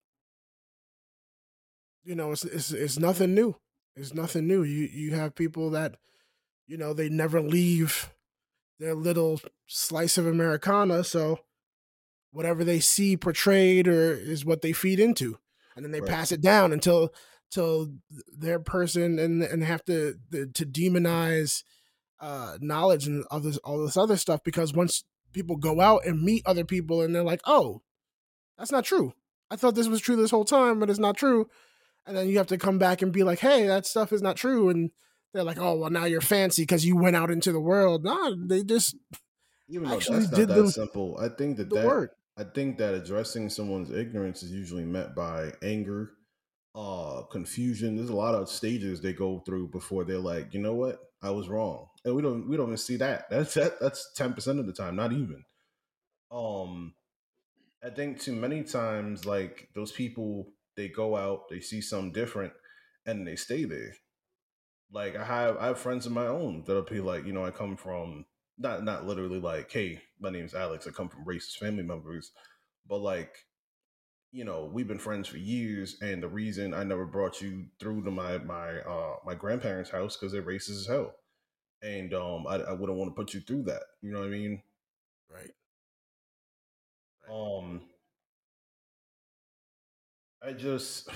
you know it's it's it's nothing new. It's nothing new. You you have people that you know they never leave their little slice of Americana, so whatever they see portrayed or is what they feed into, and then they right. pass it down until till their person and and have to to demonize uh knowledge and all this all this other stuff because once people go out and meet other people and they're like, oh, that's not true. I thought this was true this whole time, but it's not true. And then you have to come back and be like, hey, that stuff is not true. And they're like, oh, well, now you're fancy because you went out into the world. Nah, they just even though that's not that the, simple. I think that that word. I think that addressing someone's ignorance is usually met by anger, uh, confusion. There's a lot of stages they go through before they're like, you know what, I was wrong, and we don't we don't even see that. That's that, that's ten percent of the time, not even. Um, I think too many times, like those people, they go out, they see something different, and they stay there. Like I have, I have friends of my own that'll be like, you know, I come from not not literally like, hey, my name's Alex. I come from racist family members, but like, you know, we've been friends for years, and the reason I never brought you through to my my uh my grandparents' house because they're racist as hell, and um, I, I wouldn't want to put you through that. You know what I mean? Right. Um, I just.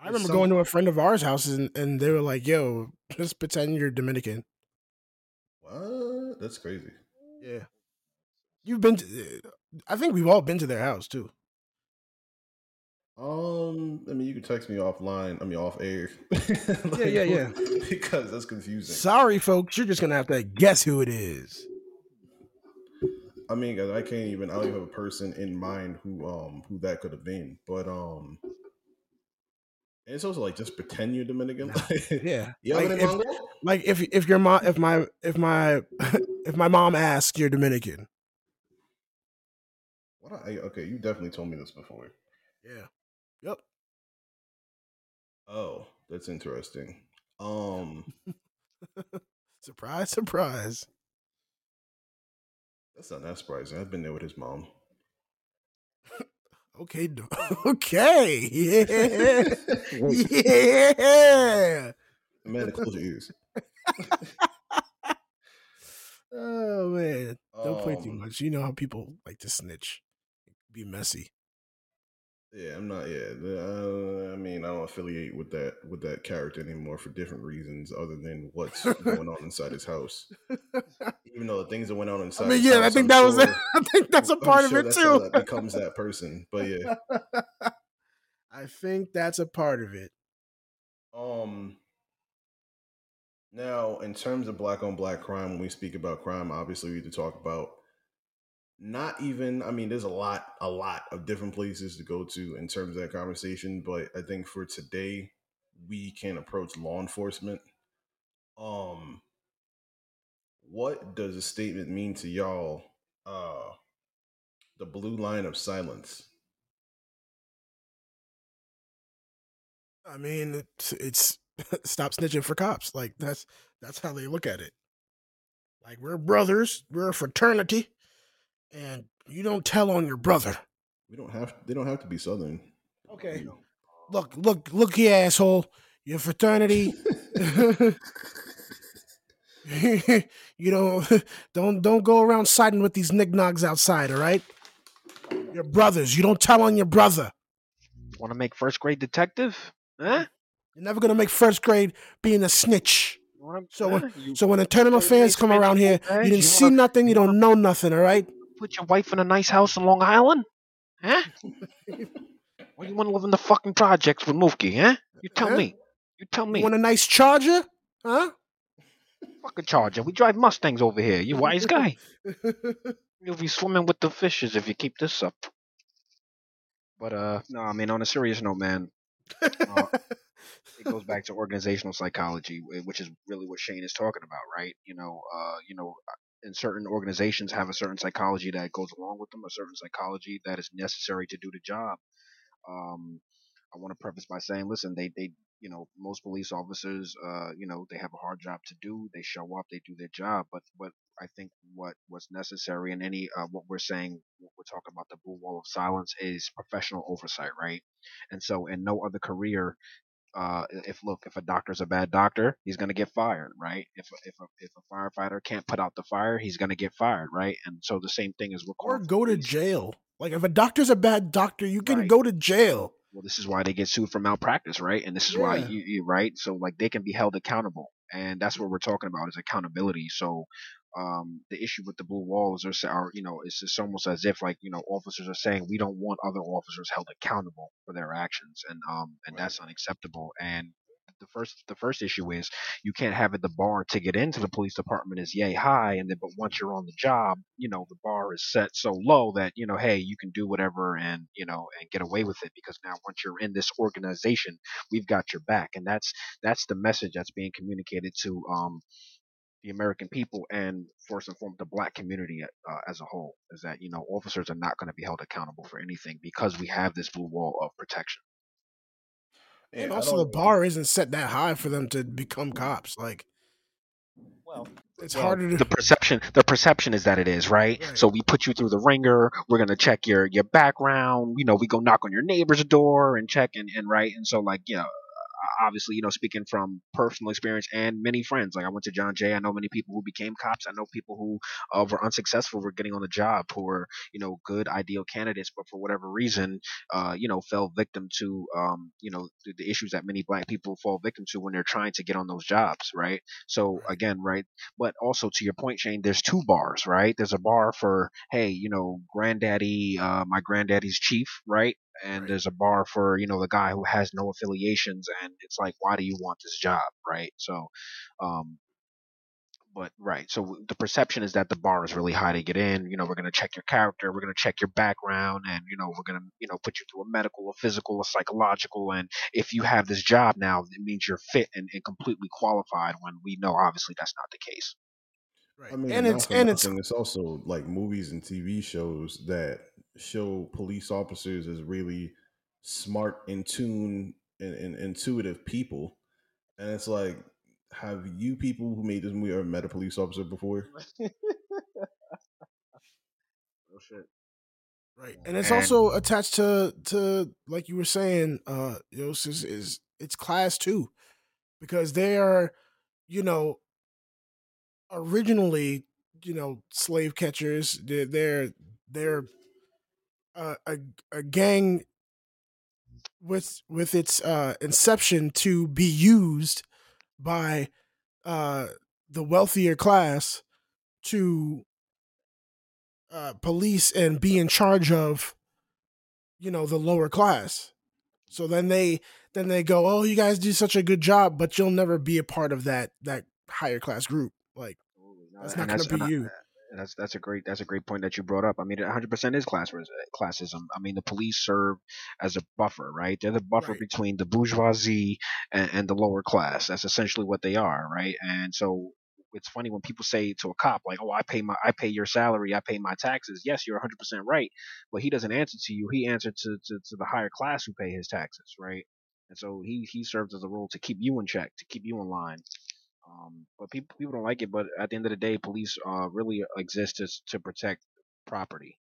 I remember going to a friend of ours' house and, and they were like, "Yo, just pretend you're Dominican." What? That's crazy. Yeah. You've been to, I think we've all been to their house too. Um, I mean, you can text me offline. I mean, off air. like, yeah, yeah, yeah. Because that's confusing. Sorry, folks. You're just gonna have to guess who it is. I mean, I can't even. I don't even have a person in mind who um who that could have been. But um, and it's also like just pretend you're Dominican. Yeah. you like, if, been in Mongo? like if if your mom if my if my if my mom asks you're Dominican. What? I, okay, you definitely told me this before. Yeah. Yep. Oh, that's interesting. Um, Surprise, surprise. that's not that surprising. I've been there with his mom. Okay. Okay. Yeah. yeah. Man, close your ears. Oh man. Don't play too Um, much. You know how people like to snitch. Be messy. Yeah, I'm not. Yeah, uh, I mean, I don't affiliate with that with that character anymore for different reasons, other than what's going on inside his house. Even though the things that went on I inside, mean, his yeah, I think I'm that was sure- I think that's a part sure of it that's how too. That becomes that person, but yeah. I think that's a part of it. Um. Now, in terms of black on black crime, when we speak about crime, obviously we need to talk about not even. I mean, there's a lot, a lot of different places to go to in terms of that conversation, but I think for today, we can approach law enforcement. Um, what does a statement mean to y'all? Uh, the blue line of silence. I mean, it's, it's stop snitching for cops. Like that's that's how they look at it. Like we're brothers, we're a fraternity, and you don't tell on your brother. We don't have. They don't have to be southern. Okay. You know. Look, look, look here, asshole. Your fraternity. you don't don't don't go around siding with these knickknacks outside, all right? Your brothers. You don't tell on your brother. Want to make first grade detective? Huh? You're never gonna make first grade being a snitch. So when- You So when internal Hey, affairs come around here, you didn't you see wanna- nothing, you you don't know nothing, all right? Put your wife in a nice house in Long Island? Huh? or you want to live in the fucking projects with Mookie, huh? You tell Huh? me. You tell me. You want a nice charger? Huh? Fucking Charger. We drive Mustangs over here. You wise guy. You'll be swimming with the fishes if you keep this up. But uh, no, I mean on a serious note, man. Uh, it goes back to organizational psychology, which is really what Shane is talking about, right? You know, uh, you know, and certain organizations have a certain psychology that goes along with them, a certain psychology that is necessary to do the job. Um, I want to preface by saying, listen, they, they, you know, most police officers, uh, you know, they have a hard job to do. They show up, they do their job. But what I think what what's necessary in any uh, what we're saying, what we're talking about the blue wall of silence is professional oversight, right? And so, in no other career uh, if look, if a doctor's a bad doctor, he's gonna get fired, right? If a- if a, if a firefighter can't put out the fire, he's gonna get fired, right? And so the same thing is required. or go to jail. Like if a doctor's a bad doctor, you can Right. go to jail. Well, this is why they get sued for malpractice, right? And this is why you, you right. So like they can be held accountable, and that's what we're talking about is accountability. So um, the issue with the blue walls are, sa- are you know it's almost as if like you know officers are saying we don't want other officers held accountable for their actions, and um and Right. that's unacceptable. And the first the first issue is you can't have it the bar to get into the police department is yay high and then but once you're on the job you know the bar is set so low that you know hey you can do whatever and you know and get away with it because now once you're in this organization we've got your back and that's that's the message that's being communicated to um the American people and first and foremost the black community uh, as a whole is that you know officers are not going to be held accountable for anything because we have this blue wall of protection Yeah, and also the bar isn't set that high for them to become cops. Like well, it's well, harder to the perception the perception is that it is right? Right. so we put you through the ringer we're gonna check your your background you know we go knock on your neighbor's door and check and, and right and so like you know obviously, you know, speaking from personal experience and many friends. Like I went to John Jay. I know many people who became cops. I know people who uh, were unsuccessful for getting on the job, who were, you know, good ideal candidates, but for whatever reason, uh, you know, fell victim to, um, you know, the, the issues that many black people fall victim to when they're trying to get on those jobs, right? So again, right, but also to your point, Shane, there's two bars, right? There's a bar for, hey, you know, granddaddy, uh, my granddaddy's chief, right? And Right. there's a bar for you know the guy who has no affiliations and it's like why do you want this job right so um but right so the perception is that the bar is really high to get in you know we're going to check your character we're going to check your background and you know we're going to you know put you through a medical a physical a psychological and if you have this job now it means you're fit and, and completely qualified when we know obviously that's not the case right. I mean, and it's and it's it's also like movies and TV shows that show police officers as really smart, in tune, and, and intuitive people. And it's like, have you people who made this movie ever met a police officer before? oh shit Right, and it's And- also attached to to like you were saying, uh, Yos is, is it's class two, because they are, you know, originally, you know, slave catchers. They're they're they're uh, a a gang with with its uh inception to be used by uh the wealthier class to uh police and be in charge of you know the lower class. So then they then they go oh you guys do such a good job but you'll never be a part of that that higher class group. Like That's not gonna be and I- you. And that's that's a great that's a great point that you brought up. I mean, 100% is class uh, classism. I mean, the police serve as a buffer, right? They're the buffer Right. between the bourgeoisie and, and the lower class. That's essentially what they are, right? And so it's funny when people say to a cop like, "Oh, I pay my I pay your salary, I pay my taxes." Yes, you're 100% right, but he doesn't answer to you. He answers to, to to the higher class who pay his taxes, right? And so he he serves as a role to keep you in check, to keep you in line. Um, but people people don't like it. But at the end of the day, police uh, really exist to to protect property.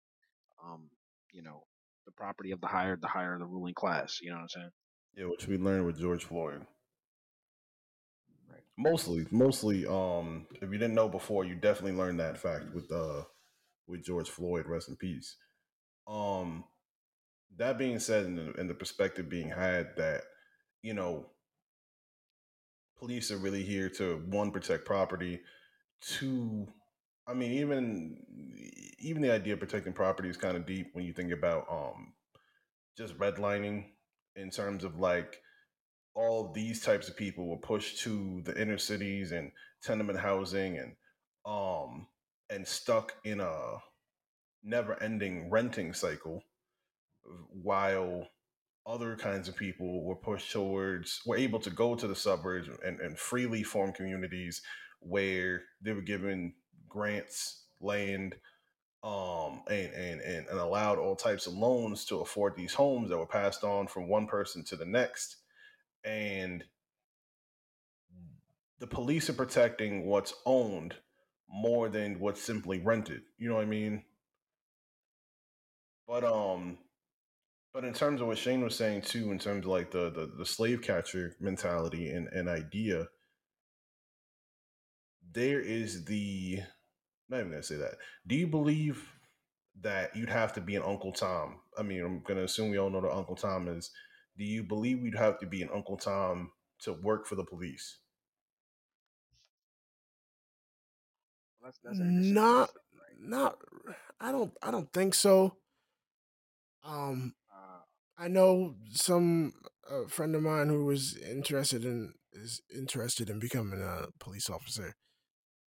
Um, you know, the property of the higher the higher the ruling class. You know what I'm saying? Yeah, which we learned with George Floyd. Right. Mostly, mostly. Um, if you didn't know before, you definitely learned that fact with uh with George Floyd. Rest in peace. Um, that being said, and the, and the perspective being had that you know police are really here to one protect property, two. I mean, even even the idea of protecting property is kind of deep when you think about um just redlining in terms of like all of these types of people were pushed to the inner cities and tenement housing and um and stuck in a never ending renting cycle while other kinds of people were pushed towards were able to go to the suburbs and, and freely form communities where they were given grants land um and, and and and allowed all types of loans to afford these homes that were passed on from one person to the next. And the police are protecting what's owned more than what's simply rented. You know what i mean? But um but in terms of what shane was saying too in terms of like the the, the slave catcher mentality and, and idea there is the I'm not even gonna say that. Do you believe that you'd have to be an Uncle Tom? I mean, I'm gonna assume we all know what Uncle Tom is. Do you believe we'd have to be an Uncle Tom to work for the police? That's, that's not not i don't i don't think so um I know some a friend of mine who was interested in is interested in becoming a police officer,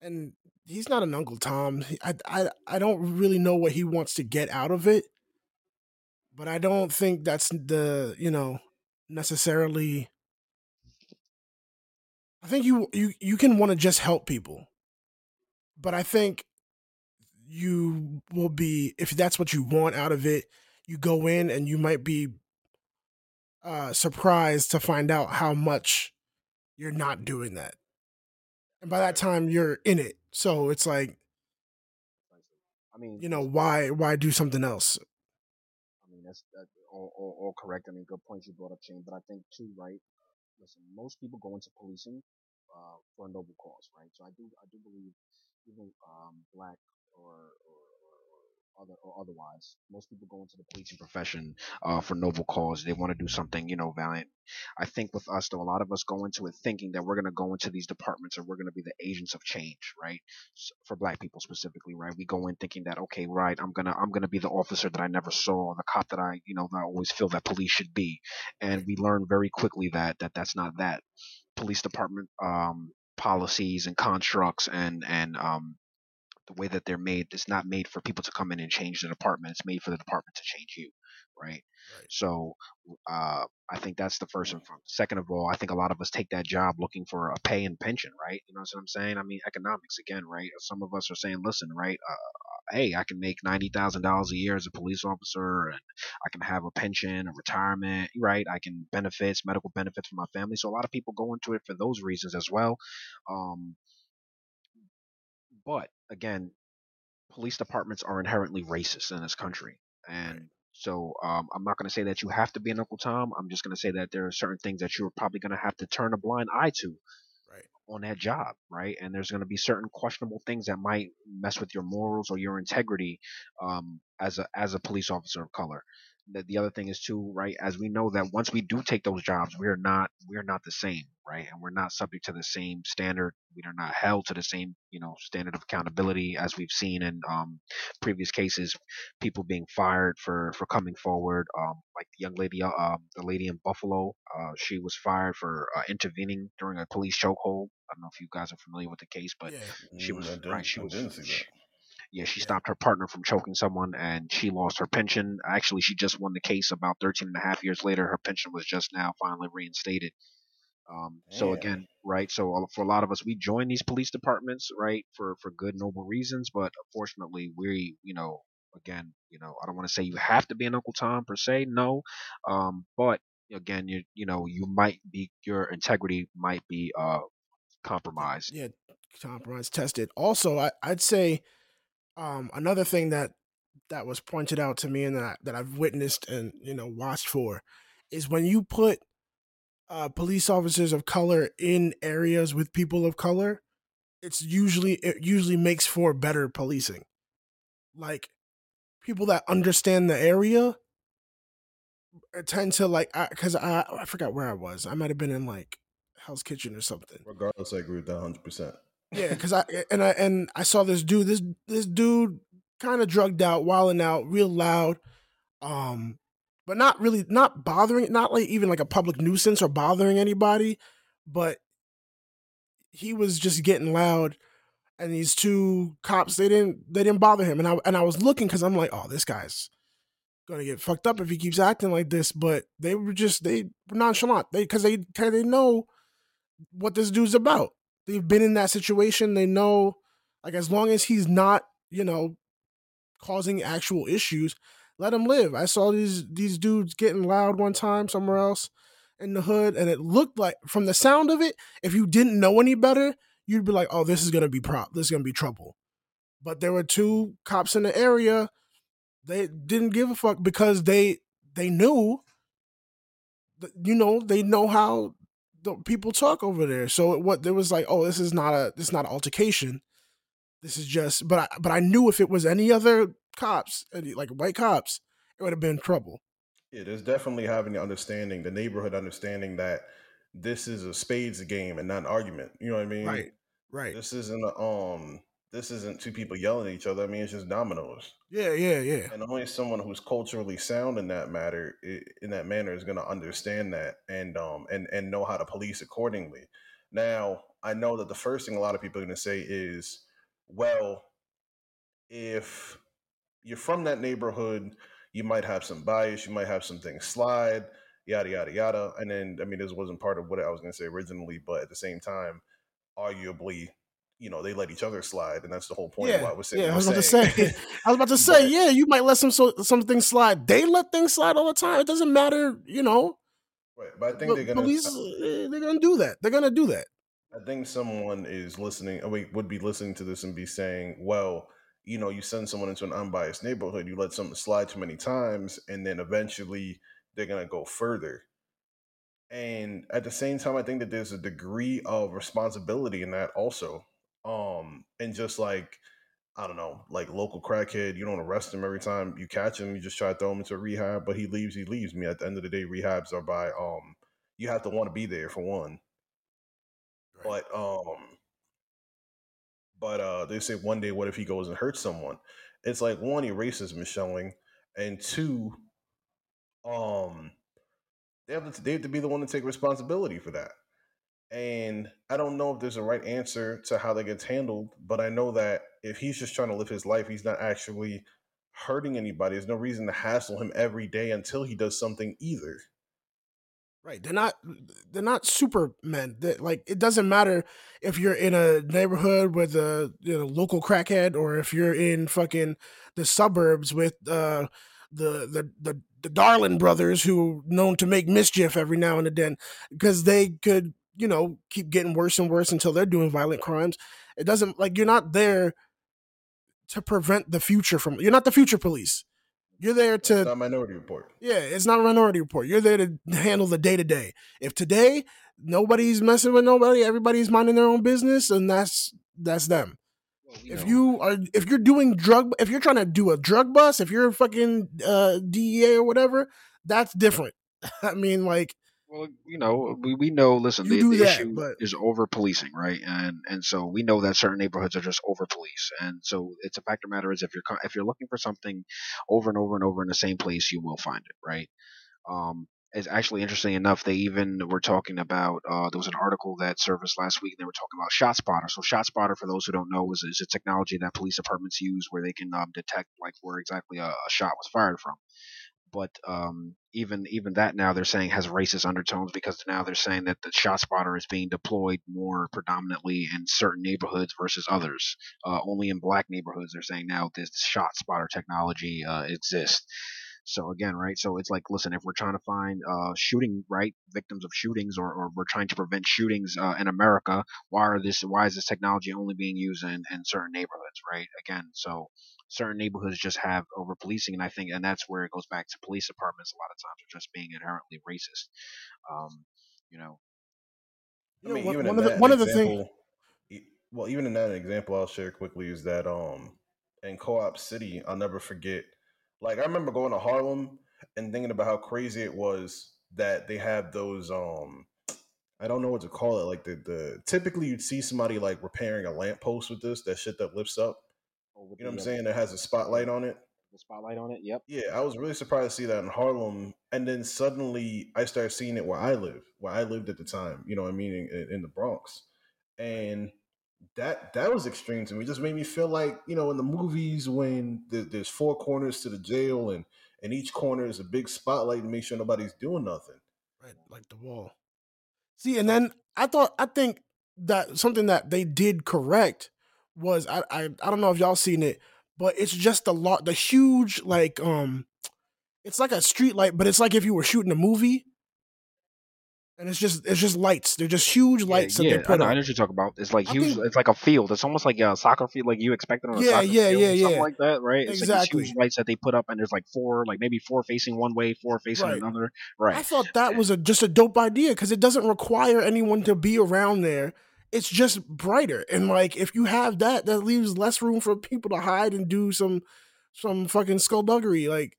and he's not an Uncle Tom. I I I don't really know what he wants to get out of it, but I don't think that's the you know necessarily. I think you you you can want to just help people, but I think you will be if that's what you want out of it. You go in and you might be uh, surprised to find out how much you're not doing that. and by that time you're in it. So it's like, I mean, you know, why why do something else? I mean, that's, that's all, all, all correct. I mean, good points you brought up, Shane. But I think too, right? Listen, most people go into policing uh, for a noble cause, right? So I do, I do believe, even um, black or, or, or, or other or otherwise, most people go into the policing profession uh, for noble cause. They want to do something, you know, valiant. I think with us, though, a lot of us go into it thinking that we're going to go into these departments and we're going to be the agents of change, right? For black people specifically, right? We go in thinking that, okay, right, I'm gonna, I'm gonna be the officer that I never saw, the cop that I, you know, that I always feel that police should be, and we learn very quickly that that that's not that. Police department um, policies and constructs and and um, the way that they're made it's not made for people to come in and change the department it's made for the department to change you right, Right. so uh, i think that's the first and second of all i think a lot of us take that job looking for a pay and pension right? You know what i'm saying? I mean economics again right? Some of us are saying listen right uh, hey i can make $90000 a year as a police officer and i can have a pension a retirement right? I can benefits medical benefits for my family. So a lot of people go into it for those reasons as well um, but again police departments are inherently racist in this country. And so um, I'm not going to say that you have to be an Uncle Tom. I'm just going to say that there are certain things that you're probably going to have to turn a blind eye to Right. on that job, right? And there's going to be certain questionable things that might mess with your morals or your integrity um, as a as a police officer of color. The, the other thing is too, right? As we know that once we do take those jobs, we're not we're not the same, right? And we're not subject to the same standard. We are not held to the same, you know, standard of accountability as we've seen in um, previous cases. People being fired for for coming forward, um, like the young lady, uh, um, the lady in Buffalo, uh, she was fired for uh, intervening during a police chokehold. I don't know if you guys are familiar with the case, but yeah, she Mm, was didn't, right. She was see that. she- yeah, she stopped her partner from choking someone and she lost her pension. Actually, she just won the case about 13 and a half years later. Her pension was just now finally reinstated. Um, so again, right? So for a lot of us, we join these police departments, right, for for good, noble reasons. But unfortunately, we, you know, again, you know, I don't want to say you have to be an Uncle Tom per se, no. Um, but again, you you know, you might be your integrity might be uh compromised. yeah, compromised tested. Also, I, I'd say um, another thing that that was pointed out to me and that I, that I've witnessed and you know watched for is when you put uh, police officers of color in areas with people of color, it's usually it usually makes for better policing. Like people that understand the area uh, tend to like because I, I forgot where I was. I might have been in like Hell's Kitchen or something. Regardless, I agree with that 100%. Yeah, because I and I and I saw this dude. This this dude kind of drugged out, wilding out, real loud, um, but not really, not bothering, not like even like a public nuisance or bothering anybody, but he was just getting loud. And these two cops, they didn't they didn't bother him, and I and I was looking because I'm like, oh, this guy's gonna get fucked up if he keeps acting like this. But they were just they were nonchalant, they because they they know what this dude's about they've been in that situation. They know, like, as long as he's not, you know, causing actual issues, let him live. I saw these these dudes getting loud one time somewhere else in the hood, and it looked like, from the sound of it, if you didn't know any better, you'd be like, "Oh, this is gonna be prop. This is gonna be trouble." But there were two cops in the area. They didn't give a fuck because they they knew. You know, they know how people talk over there. So what there was like, oh, this is not a this is not an altercation. This is just, but I but I knew if it was any other cops, any, like white cops, it would have been trouble. Yeah, there's definitely having the understanding, the neighborhood understanding that this is a spades game and not an argument. You know what I mean? Right, right. This isn't a, um this isn't two people yelling at each other. I mean, it's just dominoes. Yeah, yeah, yeah. And only someone who's culturally sound in that matter, in that manner, is going to understand that and um and and know how to police accordingly. Now, I know that the first thing a lot of people are going to say is, well, if you're from that neighborhood, you might have some bias, you might have some things slide, yada yada yada. And then, I mean, this wasn't part of what I was going to say originally, but at the same time, arguably, you know, they let each other slide, and that's the whole point of Yeah, what I was saying. yeah. I was about to say, I was about to say, But- yeah, you might let some so, some things slide. They let things slide all the time. It doesn't matter, you know. Right, but I think But they're gonna. police, eh, they're gonna do that. They're gonna do that. I think someone is listening. I mean, would be listening to this and be saying, "Well, you know, you send someone into an unbiased neighborhood, you let something slide too many times, and then eventually they're gonna go further." And at the same time, I think that there's a degree of responsibility in that also. Um, and just like I don't know, like local crackhead, you don't arrest him every time you catch him. You just try to throw him into rehab, but he leaves. He leaves. Me at the end of the day, rehabs are by um, you have to want to be there for one. Right. But um, but uh, they say one day, what if he goes and hurts someone? It's like one, he racism is showing, and two, um, they have to they have to be the one to take responsibility for that. And I don't know if there's a right answer to how that gets handled, but I know that if he's just trying to live his life, he's not actually hurting anybody. There's no reason to hassle him every day until he does something either. Right. They're not they're not supermen. They're, like it doesn't matter if you're in a neighborhood with a you know local crackhead or if you're in fucking the suburbs with uh the the the the Darlin brothers who known to make mischief every now and then because they could, you know, keep getting worse and worse until they're doing violent crimes. It doesn't like you're not there to prevent the future from you're not the future police. You're there It's to not Minority Report. yeah, it's not a minority report. You're there to handle the day to day. If today nobody's messing with nobody, everybody's minding their own business, and that's that's them. Well, we If know- you are if you're doing drug if you're trying to do a drug bust, if you're a fucking uh DEA or whatever, that's different. I mean, like Well, you know, we, we know. Listen, You the, the that, issue but- is over policing, right? And and so we know that certain neighborhoods are just over police, and so it's a fact of matter is if you're if you're looking for something over and over and over in the same place, you will find it, right? Um, it's actually interesting enough. They even were talking about. Uh, there was an article that surfaced last week. And they were talking about ShotSpotter. So ShotSpotter, for those who don't know, is, is a technology that police departments use where they can um, detect like where exactly a, a shot was fired from but um, even even that now they're saying has racist undertones because now they're saying that the shot spotter is being deployed more predominantly in certain neighborhoods versus others. Uh, only in black neighborhoods they're saying now this shot spotter technology uh, exists. So again, right? So it's like, listen, if we're trying to find uh, shooting right victims of shootings, or, or we're trying to prevent shootings uh, in America, why are this? Why is this technology only being used in, in certain neighborhoods, right? Again, so certain neighborhoods just have over policing, and I think, and that's where it goes back to police departments. A lot of times are just being inherently racist. Um, you know, I you know, mean, one, even one of the that one of the things well, even in that example, I'll share quickly is that um in Co-op City, I'll never forget. Like I remember going to Harlem and thinking about how crazy it was that they have those um I don't know what to call it. Like the the typically you'd see somebody like repairing a lamppost with this that shit that lifts up. Oh, You know what I'm saying? That has a spotlight on it. The spotlight on it. Yep. Yeah, I was really surprised to see that in Harlem, and then suddenly I started seeing it where I live, where I lived at the time. You know, what I mean, in, in the Bronx, and that that was extreme to me. It just made me feel like you know, in the movies when there, there's four corners to the jail, and and each corner is a big spotlight to make sure nobody's doing nothing. right, like the wall. See, and then I thought I think that something that they did correct was I I, I don't know if y'all seen it, but it's just the lot the huge like um it's like a street light, but it's like if you were shooting a movie. And it's just it's just lights. They're just huge lights yeah, that yeah, they I put know, I up. know what you're talking about. It's like I huge. think- It's like a field. It's almost like a soccer field, like you expect it on a Yeah, soccer yeah, field, yeah, or something yeah. like that, right? It's like Exactly. huge lights that they put up, and there's like four, like maybe four facing one way, four facing Right. another, Right. I thought that was a just a dope idea because it doesn't require anyone to be around there. It's just brighter, and like if you have that, that leaves less room for people to hide and do some some fucking skullduggery. Like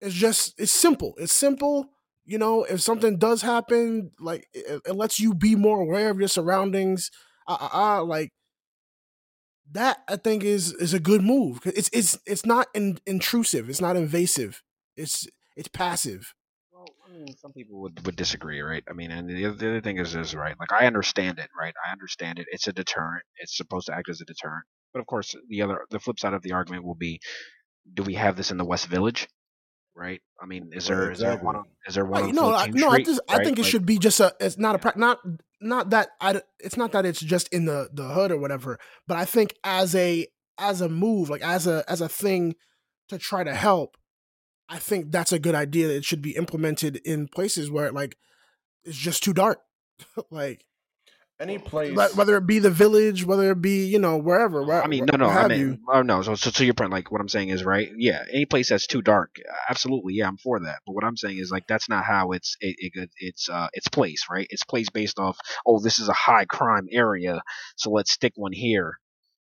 it's just it's simple. It's simple. You know, if something does happen, like it, it lets you be more aware of your surroundings. Uh, uh, uh, like that, I think is is a good move. It's it's it's not in, intrusive. It's not invasive. It's it's passive. Well, I mean, some people would, would disagree, right? I mean, and the other, the other thing is, is right. Like, I understand it, right? I understand it. It's a deterrent. It's supposed to act as a deterrent. But of course, the other, the flip side of the argument will be, do we have this in the West Village? Right? I mean, is Right, there is there one on is there one Right, on no, I, 14th no, I just I think it Like, should be just a. It's not a pra- not not that I. It's not that it's just in the the hood or whatever. But I think as a as a move, like as a as a thing to try to help, I think that's a good idea. It should be implemented in places where like it's just too dark. like Any place, Like, whether it be the village, whether it be you know wherever. where- I mean, where- no, no. I have mean, you. oh no. So, so to your point, like what I'm saying is right. Yeah, any place that's too dark, absolutely. Yeah, I'm for that. But what I'm saying is like that's not how it's it, it it's uh it's place right? It's place based off. Oh, this is a high crime area, so let's stick one here.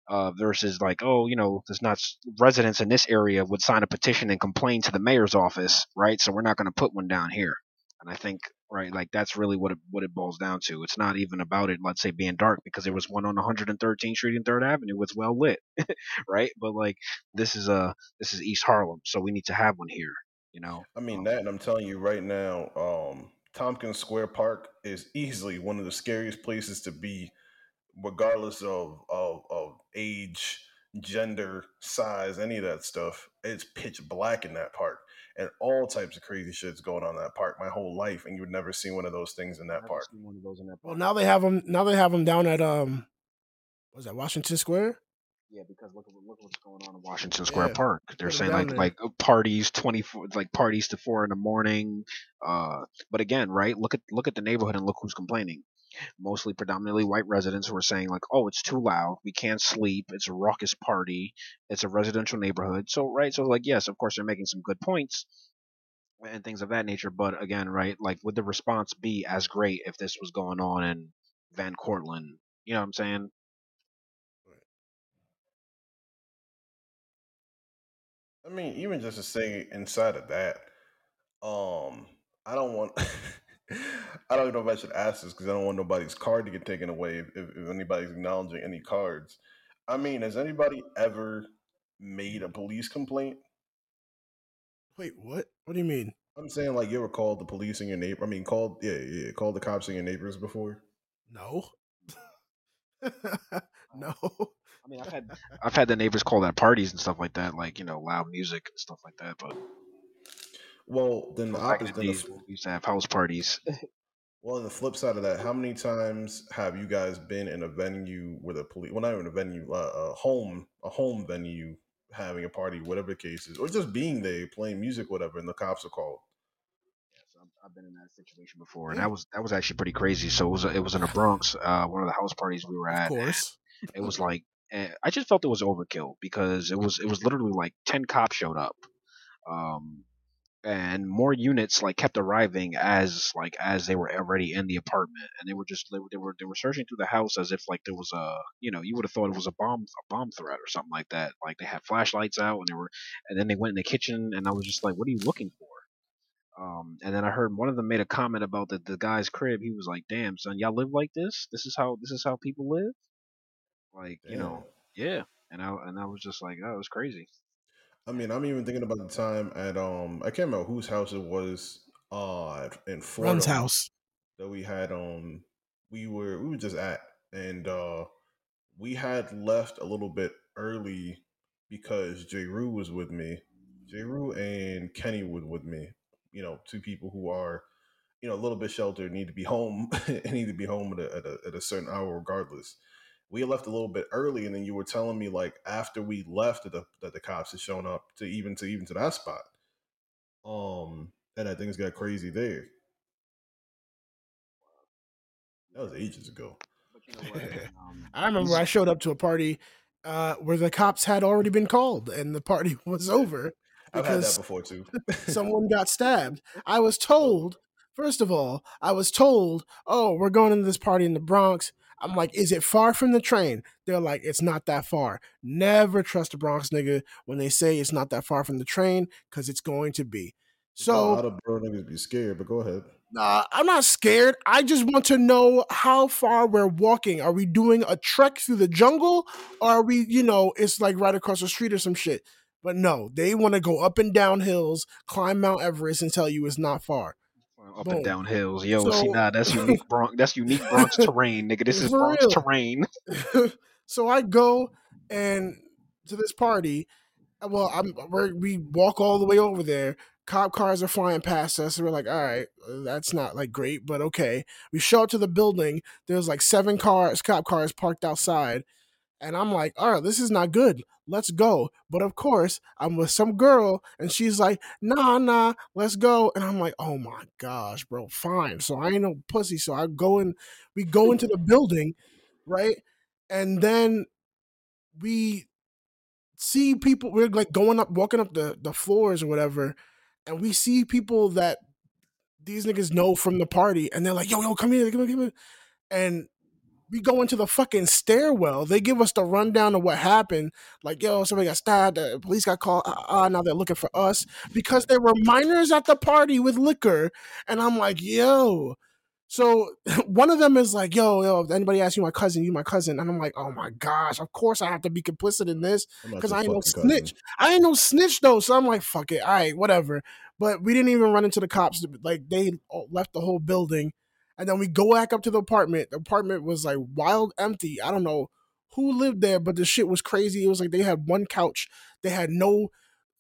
Uh, versus like, oh, you know, there's not residents in this area would sign a petition and complain to the mayor's office, right? So we're not going to put one down here. And I think, right, like that's really what it what it boils down to. It's not even about it, let's say, being dark because there was one on 113th Street and Third Avenue. was well lit, right? But like this is a this is East Harlem, so we need to have one here. You know, I mean that, and I'm telling you right now, um, Tompkins Square Park is easily one of the scariest places to be, regardless of of, of age, gender, size, any of that stuff. It's pitch black in that park, and all types of crazy shit's going on in that park my whole life, and you would never see one of those things in that park. one of those in that Well, now they have them. Now they have them down at um, was that Washington Square? Yeah, because look at look what's going on in Washington Square Yeah. Park. They're Put 'em saying like there. like parties twenty four like parties to four in the morning. Uh, but again, right? Look at look at the neighborhood and look who's complaining. Mostly predominantly white residents who are saying like, oh, it's too loud. We can't sleep. It's a raucous party. It's a residential neighborhood. So right, so like yes, of course they're making some good points and things of that nature. But again, right, like would the response be as great if this was going on in Van Cortlandt? You know what I'm saying? I mean, even just to say inside of that, um, I don't want. I don't even know if I should ask this because I don't want nobody's card to get taken away if, if, if anybody's acknowledging any cards. I mean, has anybody ever made a police complaint? Wait, what? What do you mean? I'm saying like you ever called the police in your neighbor? I mean, called yeah, yeah, called the cops in your neighbors before. No. no. I mean, I've had I've had the neighbors call at parties and stuff like that, like you know, loud music and stuff like that. But Well, then the back opposite. Then the, we used to have house parties. well, on the flip side of that, how many times have you guys been in a venue with a police? Well, not even a venue, uh, a home, a home venue, having a party, whatever the case is, or just being there playing music, whatever, and the cops are called. Yes, I've, I've been in that situation before, and that was that was actually pretty crazy. So it was it was in the Bronx, uh, one of the house parties we were at. Of course. It was like eh, I just felt it was overkill because it was it was literally like ten cops showed up, um, and more units like kept arriving as like as they were already in the apartment, and they were just they were they were, they were searching through the house as if like there was a you know you would have thought it was a bomb a bomb threat or something like that. Like they had flashlights out and they were, and then they went in the kitchen, and I was just like, what are you looking for? Um, and then I heard one of them made a comment about the, the guy's crib. He was like, "Damn, son, y'all live like this? This is how this is how people live." Like, you know, yeah. And I and I was just like, "Oh, it's crazy." I mean, I'm even thinking about the time at um, I can't remember whose house it was. Uh, in Florida. Run's house. that we had um we were we were just at and uh we had left a little bit early because J. Rue was with me. J. Rue and Kenny was with me. You know, two people who are, you know, a little bit sheltered, need to be home, and need to be home at a, at a, at a certain hour regardless. We left a little bit early, and then you were telling me like after we left that the, that the cops had shown up to even to even to that spot. Um, and I think it's got crazy there. That was ages ago. You know? Um, I remember I showed up to a party uh, where the cops had already been called and the party was over I've had that because before too. someone got stabbed. I was told, first of all, I was told, oh, we're going to this party in the Bronx. I'm like, is it far from the train? They're like, it's not that far. Never trust a Bronx nigga when they say it's not that far from the train because it's going to be. So a lot of bro niggas be scared, but go ahead. uh, I'm not scared. I just want to know how far we're walking. Are we doing a trek through the jungle, or are we, you know, it's like right across the street or some shit? But no, they want to go up and down hills, climb Mount Everest, and tell you it's not far. Up Boom. and down hills. Yo, see, nah, that's unique Bronx. That's unique Bronx terrain, nigga. This is Bronx real. terrain. so I go and to this party. uh, Well, I'm we're, we walk all the way over there. Cop cars are flying past us. And we're like, all right, uh, that's not like great, but okay. We show up to the building. There's like seven cars, cop cars parked outside, And I'm like, all right, this is not good. Let's go. But of course, I'm with some girl and she's like, nah, nah, let's go. And I'm like, oh my gosh, bro, fine. So I ain't no pussy. So I go in, we go hmm. into the building, right? And then we see people, we're like going up, walking up the, the floors or whatever. And we see people that these niggas know from the party. And they're like, yo, yo, come here, come here, come here. And we go into the fucking stairwell. They give us the rundown of what happened. Like, yo, somebody got stabbed. The police got called. Ah, uh, now they're looking for us because there were minors at the party with liquor. And I'm like, yo. So one of them is like, yo, yo, if anybody asks you my cousin, you my cousin. And I'm like, oh my gosh, of course I have to be complicit in this because I ain't no snitch. Cousin. I ain't no snitch though. So I'm like, fuck it. All right, whatever. But we didn't even run into the cops. Like they left the whole building and then we go back up to the apartment. The apartment was like wild empty. I don't know who lived there, but the shit was crazy. It was like they had one couch. They had no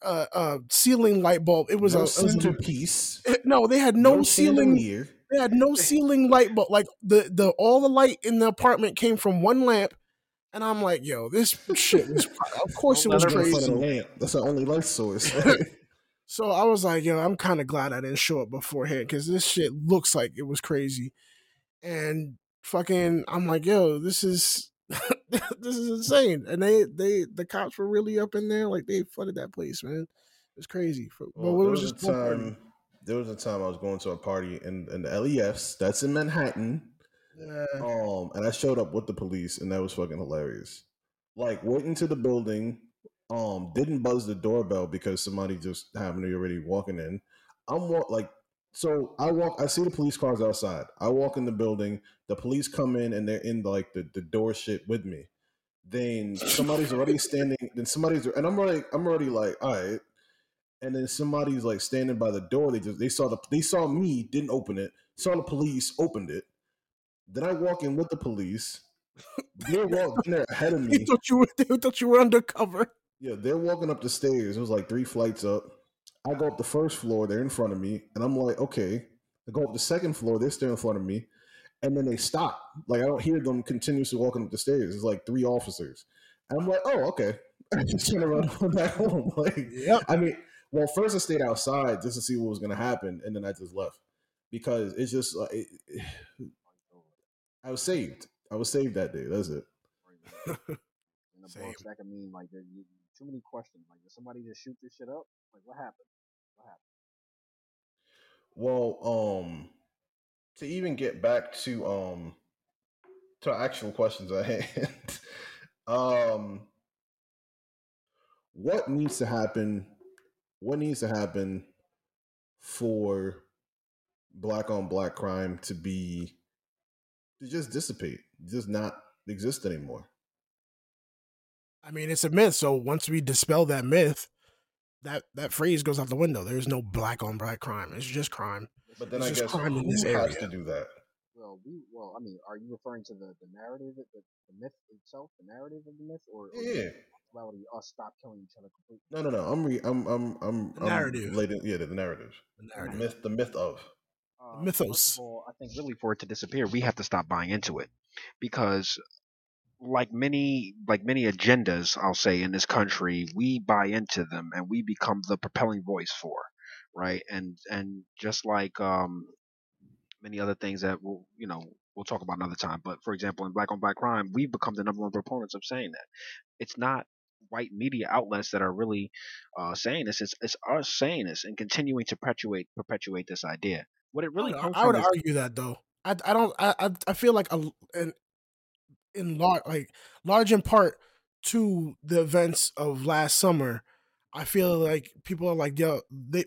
uh, uh, ceiling light bulb. It was no a centerpiece. It, no, they had no, no ceiling. They had no ceiling light bulb. Like the the all the light in the apartment came from one lamp. And I'm like, yo, this shit was. Of course, it was crazy. That's the only light source. So I was like, yo, I'm kind of glad I didn't show up beforehand because this shit looks like it was crazy. And fucking, I'm like, yo, this is this is insane. And they they the cops were really up in there, like they flooded that place, man. It's crazy. But well, there was, was a time. There was a time I was going to a party in, in the LES. That's in Manhattan. Yeah. Um, and I showed up with the police, and that was fucking hilarious. Like went into the building, um didn't buzz the doorbell because somebody just happened to be already walking in. I'm walk like so I walk I see the police cars outside. I walk in the building, the police come in and they're in like the, the door shit with me. Then somebody's already standing then somebody's and I'm already I'm already like, all right. And then somebody's like standing by the door. They just they saw the they saw me, didn't open it, saw the police, opened it. Then I walk in with the police. They're walking there ahead of me. They thought you were they thought you were undercover. Yeah, they're walking up the stairs. It was like three flights up. I go up the first floor, they're in front of me, and I'm like, okay. I go up the second floor, they're still in front of me, and then they stop. Like I don't hear them continuously walking up the stairs. It's like three officers. And I'm like, oh, okay. I'm just turn around back home. Like, yep. I mean, well, first I stayed outside just to see what was going to happen, and then I just left because it's just like it, it, I was saved. I was saved that day. That's it. In the Bronx, that could mean like too many questions. Like, did somebody just shoot this shit up? Like, what happened? What happened? Well, um, to even get back to um to actual questions at hand, um, what needs to happen? What needs to happen for black on black crime to be to just dissipate, just not exist anymore? I mean, it's a myth. So once we dispel that myth, that that phrase goes out the window. There's no black on black crime. It's just crime. But then it's I guess crime in this has area. to do that? Well, we well, I mean, are you referring to the, the narrative, the, the myth itself, the narrative of the myth, or, or yeah, reality us stop killing each other completely? No, no, no. I'm re, I'm I'm I'm, the narrative. I'm related, yeah, the, the narrative. The narrative. The myth, the myth of. Uh, mythos. All, I think really for it to disappear, we have to stop buying into it because like many like many agendas I'll say in this country, we buy into them and we become the propelling voice for, right? And and just like um many other things that we'll you know we'll talk about another time. But for example, in Black on Black Crime, we've become the number one proponents of saying that it's not white media outlets that are really uh, saying this. It's, it's us saying this and continuing to perpetuate perpetuate this idea. What it really I, I would is, argue that though. I, I don't I I feel like a, an in large, like large in part to the events of last summer. I feel like people are like, yo, they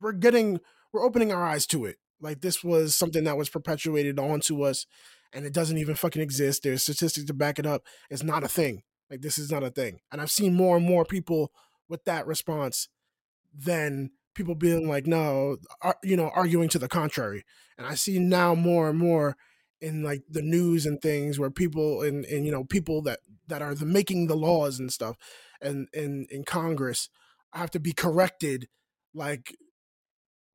we're getting we're opening our eyes to it. Like this was something that was perpetuated onto us, and it doesn't even fucking exist. There's statistics to back it up. It's not a thing. Like this is not a thing. And I've seen more and more people with that response than people being like, no, uh, you know, arguing to the contrary. And I see now more and more in like the news and things where people and and you know people that that are the making the laws and stuff and in in Congress have to be corrected like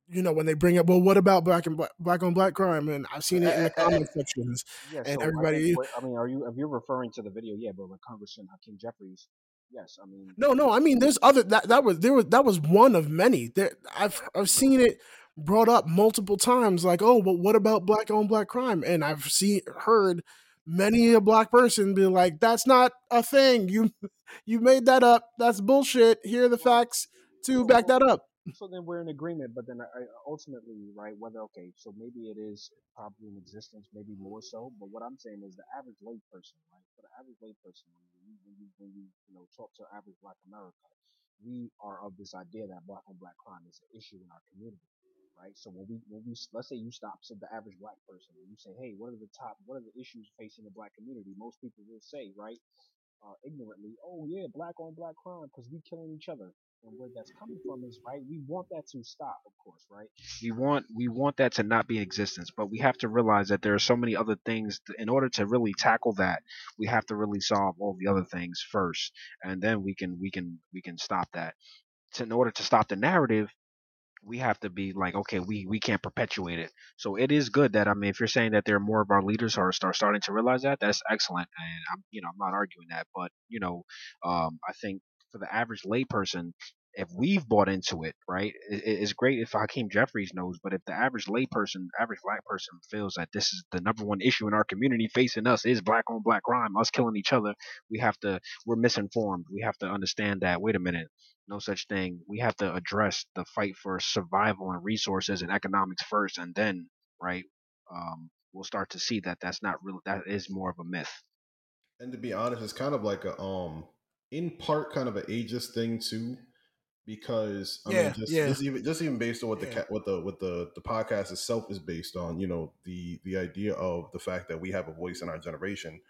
you know when they bring up, well, what about black and black, black on black crime? And I've seen it in the eh, eh, eh, comment sections, Yeah, and so everybody. I mean, are you if you're referring to the video? Yeah, but with Congressman Hakeem Jeffries, yes, I mean, No, no. I mean, there's other that that was there was that was one of many. There, I've I've seen it brought up multiple times. Like, oh, but what about black on black crime? And I've seen heard many a black person be like, that's not a thing. You you made that up. That's bullshit. Here are the facts to back that up. So then we're in agreement. But then I, ultimately, right? Whether okay, so maybe it is probably in existence, maybe more so. But what I'm saying is the average lay person, right? For the average lay person, when you when you when you you know talk to average Black America, we are of this idea that black on black crime is an issue in our community. Right, so when we when we let's say you stop to the average black person and you say, hey, what are the top, what are the issues facing the black community? Most people will say, right, uh, ignorantly, oh yeah, black on black crime because we killing each other. And where that's coming from is right. We want that to stop, of course, right? We want we want that to not be in existence, but we have to realize that there are so many other things. In order to really tackle that, we have to really solve all the other things first, and then we can we can we can stop that. To, in order to stop the narrative, we have to be like, okay, we we can't perpetuate it. So it is good that I mean, if you're saying that there are more of our leaders who are start starting to realize that, that's excellent, and I'm you know I'm not arguing that, but you know, um, I think for the average layperson, if we've bought into it, right, it, it's great if Hakeem Jeffries knows, but if the average layperson, average black person feels that this is the number one issue in our community facing us is black on black crime, us killing each other, we have to we're misinformed. We have to understand that. Wait a minute no such thing. We have to address the fight for survival and resources and economics first, and then, right, um, we'll start to see that that's not real. That is more of a myth. And to be honest, it's kind of like a um in part kind of an ageist thing too, because I Yeah, mean just, yeah. just even just even based on what the Yeah. ca- what the what the the podcast itself is based on, you know, the the idea of the fact that we have a voice in our generation.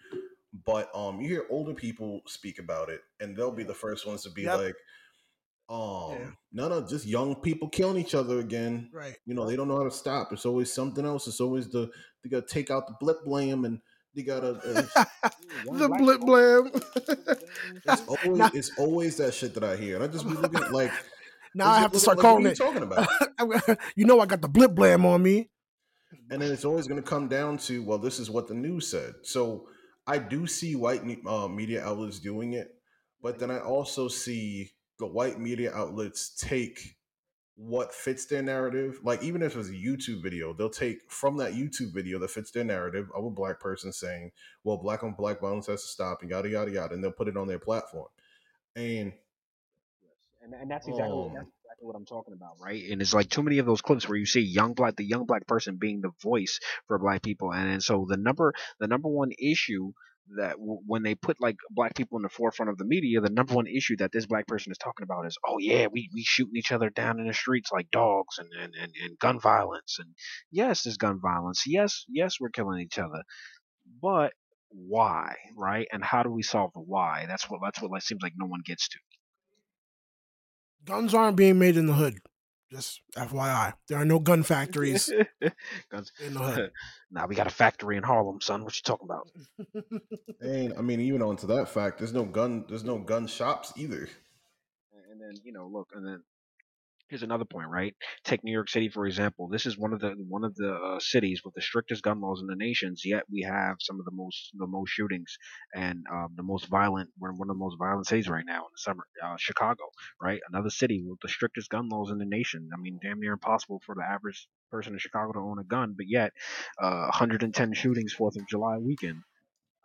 But um you hear older people speak about it and they'll be the first ones to be Yep. like, um, Yeah. no, no, just young people killing each other again. Right. You know, they don't know how to stop. It's always something else. It's always the they gotta take out the blip blame and they gotta uh, Young the blip blam. It's always Now- it's always that shit that I hear, and I just be looking at like now I have to start like, calling what are it. you talking about? you know, I got the blip blam on me. And then it's always going to come down to well, this is what the news said. So I do see white uh, media outlets doing it, but then I also see the white media outlets take what fits their narrative. Like even if it's a YouTube video, they'll take from that YouTube video that fits their narrative of a black person saying, "Well, black on black violence has to stop," and yada yada yada, and they'll put it on their platform. And and, and that's exactly what, Um, that's exactly what I'm talking about, right? And it's like too many of those clips where you see young black, the young black person being the voice for black people, and, and so the number, the number one issue that w- when they put like black people in the forefront of the media, the number one issue that this black person is talking about is, oh yeah, we we shooting each other down in the streets like dogs, and and and, and gun violence, and yes, there's gun violence, yes, yes, we're killing each other, but why, right? And how do we solve the why? That's what that's what like seems like no one gets to. Guns aren't being made in the hood. Just FYI, there are no gun factories Guns. in the hood. Now we got a factory in Harlem, son. What you talking about? and I mean, even on to that fact, there's no gun, there's no gun shops either. And then you know, look, and then here's another point, right? Take New York City for example. This is one of the one of the uh, cities with the strictest gun laws in the nations. Yet we have some of the most the most shootings and um, the most violent. We're one of the most violent cities right now in the summer. Uh, Chicago, right? Another city with the strictest gun laws in the nation. I mean, damn near impossible for the average person in Chicago to own a gun, but yet uh, 110 shootings Fourth of July weekend.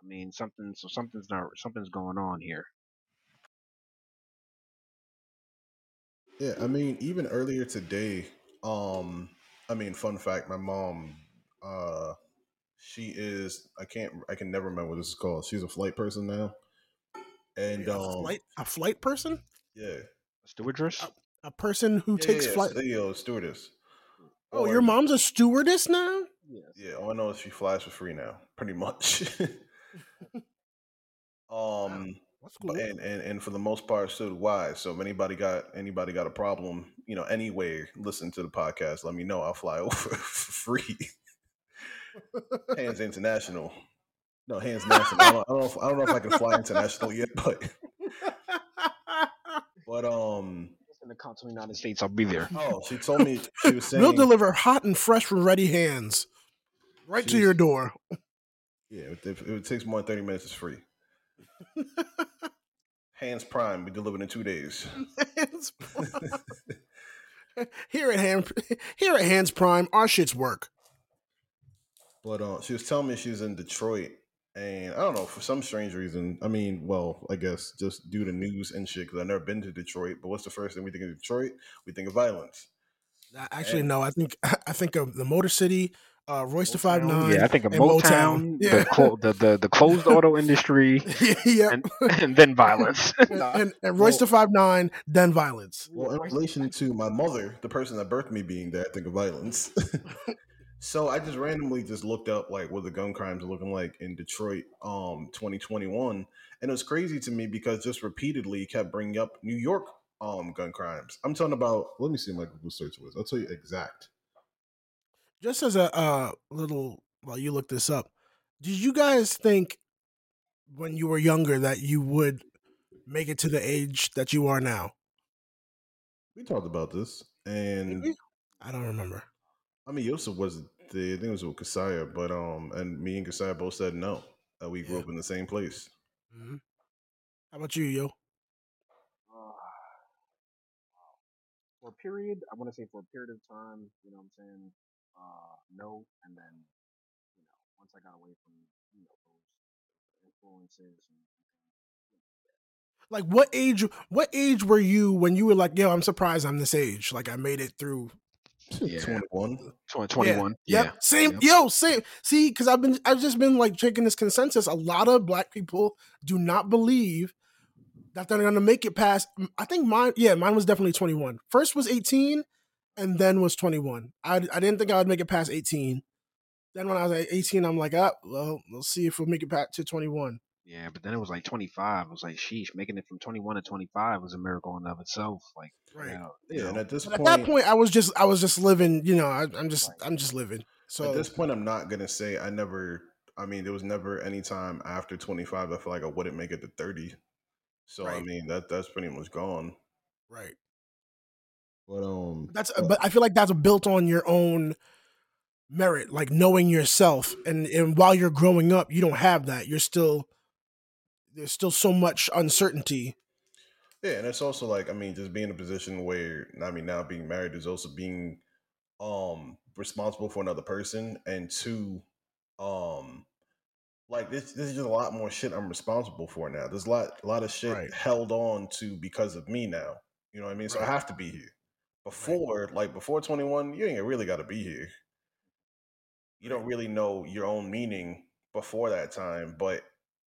I mean, something. So something's not something's going on here. Yeah, I mean, even earlier today, um, I mean, fun fact, my mom, uh, she is I can't I can never remember what this is called. She's a flight person now. And a um flight, a flight person, yeah. a Stewardess. a person who Yeah, takes yeah, flight. st- yo, stewardess. Oh, Or- your mom's a stewardess now. Yes. Yeah, all I know is she flies for free now, pretty much. um That's cool. and, and and for the most part so do I. So if anybody got anybody got a problem, you know, anywhere, listen to the podcast, let me know. I'll fly over for free. Hands International. No, Hands National. I don't, I don't know if I don't know if I can fly international yet, but but um in the continental United States, I'll be there. Oh, she told me she was saying. we'll deliver hot and fresh from ready hands right to your door. Yeah, if, if it takes more than thirty minutes, it's free. Hands Prime, we delivered in two days. here at hand here at Hands Prime, our shits work. But uh, she was telling me she was in Detroit, and I don't know for some strange reason. I mean, well, I guess just due to news and shit. Because I've never been to Detroit. But what's the first thing we think of Detroit? We think of violence. Actually, And- no. I think I think of the Motor City, uh, Royce the Five Nine. Yeah, I think of and Motown, Yeah. the, clo- the the the closed auto industry, yeah, and and then violence. and, and, and Royce the Five Nine, then violence. Well, in relation to my mother, the person that birthed me being there, I think of violence. so I just randomly just looked up like what the gun crimes are looking like in Detroit, um, 2021, and it was crazy to me because just repeatedly he kept bringing up New York, um, gun crimes. I'm talking about. Let me see my Google search was. I'll tell you exact. Just as a uh, little, while you look this up, did you guys think when you were younger that you would make it to the age that you are now? We talked about this, and we? I don't remember. I mean Yosef was the I think it was with Kasaya, but um, and me and Kasaya both said no. That we grew Yeah. up in the same place. Mhm. How about you, yo? for a period, I want to say for a period of time, you know what I'm saying? Uh, no, and then, you know, once I got away from, you know, those influences and Like, what age? What age were you when you were like, "Yo, I'm surprised I'm this age. Like, I made it through." Yeah. 21. 21. Yep. Yeah. Same. Yep. Yo, same. See, because I've been, I've just been like checking this consensus. A lot of black people do not believe that they're gonna make it past. I think mine. Yeah, mine was definitely 21. First was 18, and then was 21. I, I didn't think I would make it past 18. Then when I was at 18, I'm like, ah, well, we'll see if we'll make it back to 21. Yeah, but then it was like 25. It was like, sheesh, making it from 21 to 25 was a miracle in of itself. Like, Right. you know, Yeah, you and at this But at that point, I was just, I was just living. You know, I, I'm just, I'm just living. So at this point, I'm not gonna say I never. I mean, there was never any time after 25 I feel like I wouldn't make it to 30. So I mean, that that's pretty much gone. right. But um, That's uh, but I feel like that's built on your own merit, like knowing yourself. And and while you're growing up, you don't have that. You're still there's still so much uncertainty. yeah, and it's also like I mean, just being in a position where I mean, now being married is also being um responsible for another person, and two, um. Like this, this is just a lot more shit I'm responsible for now. There's a lot, a lot of shit Right. held on to because of me now. You know what I mean? So I have to be here. Before, like before 21, you ain't really got to be here. You don't really know your own meaning before that time, but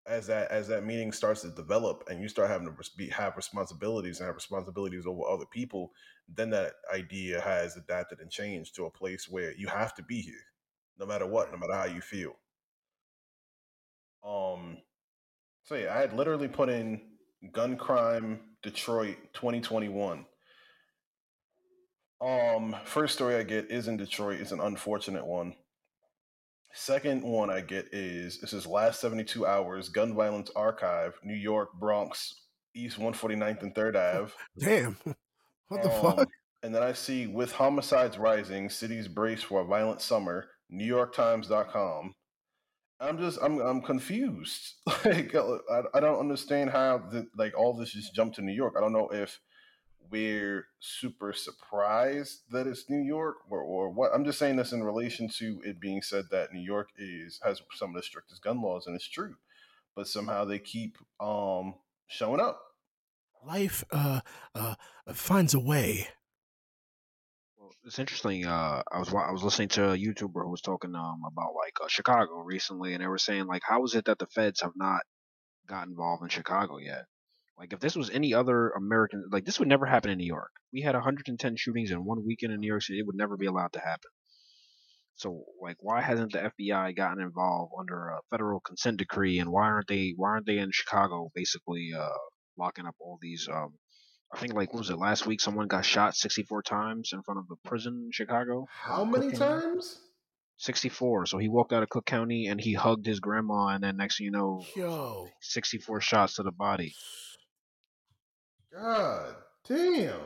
as that as that meaning starts to develop and you start having to be, have responsibilities and have responsibilities over other people, then that idea has adapted and changed to a place where you have to be here, no matter what, no matter how you feel. Um, so yeah, I had literally put in gun crime Detroit 2021. Um, first story I get is in Detroit. It's an unfortunate one. Second one I get is this is last 72 hours gun violence archive, New York, Bronx, East 149th and 3rd Ave. Damn. What the Um, fuck? And then I see with homicides rising, cities brace for a violent summer, NewYorkTimes.com. I'm just I'm I'm confused. like I, I don't understand how the, like all this just jumped to New York. I don't know if we're super surprised that it's New York or, or what. I'm just saying this in relation to it being said that New York is has some of the strictest gun laws, and it's true. But somehow they keep um showing up. Life uh uh finds a way. Well, it's interesting. Uh, I was I was listening to a YouTuber who was talking um about like uh, Chicago recently, and they were saying like, how is it that the feds have not got involved in Chicago yet? Like, if this was any other American, like this would never happen in New York. We had 110 shootings in one weekend in New York City. It would never be allowed to happen. So, like, why hasn't the FBI gotten involved under a federal consent decree, and why aren't they why aren't they in Chicago basically uh locking up all these um I think like what was it last week? Someone got shot 64 times in front of the prison in Chicago. How many Cocaine. times? 64. So he walked out of Cook County and he hugged his grandma, and then next thing you know, Yo. 64 shots to the body. God damn.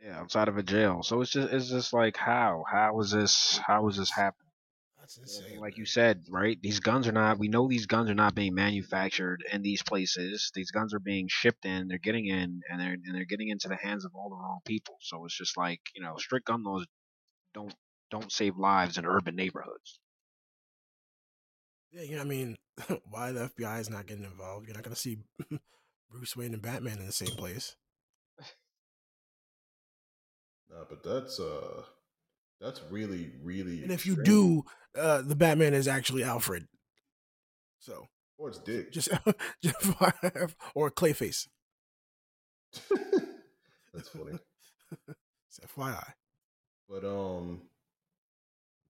Yeah, outside of a jail. So it's just it's just like how how is this how is this happening? That's insane. like you said, right? These guns are not. We know these guns are not being manufactured in these places. These guns are being shipped in. They're getting in, and they're and they're getting into the hands of all the wrong people. So it's just like you know, strict gun laws don't don't save lives in urban neighborhoods. Yeah, you know, I mean, why the FBI is not getting involved? You're not gonna see Bruce Wayne and Batman in the same place. Nah, but that's uh, that's really really. And if you extreme. do, uh, the Batman is actually Alfred. So or it's Dick. just, just or Clayface. that's funny. It's FYI. But um,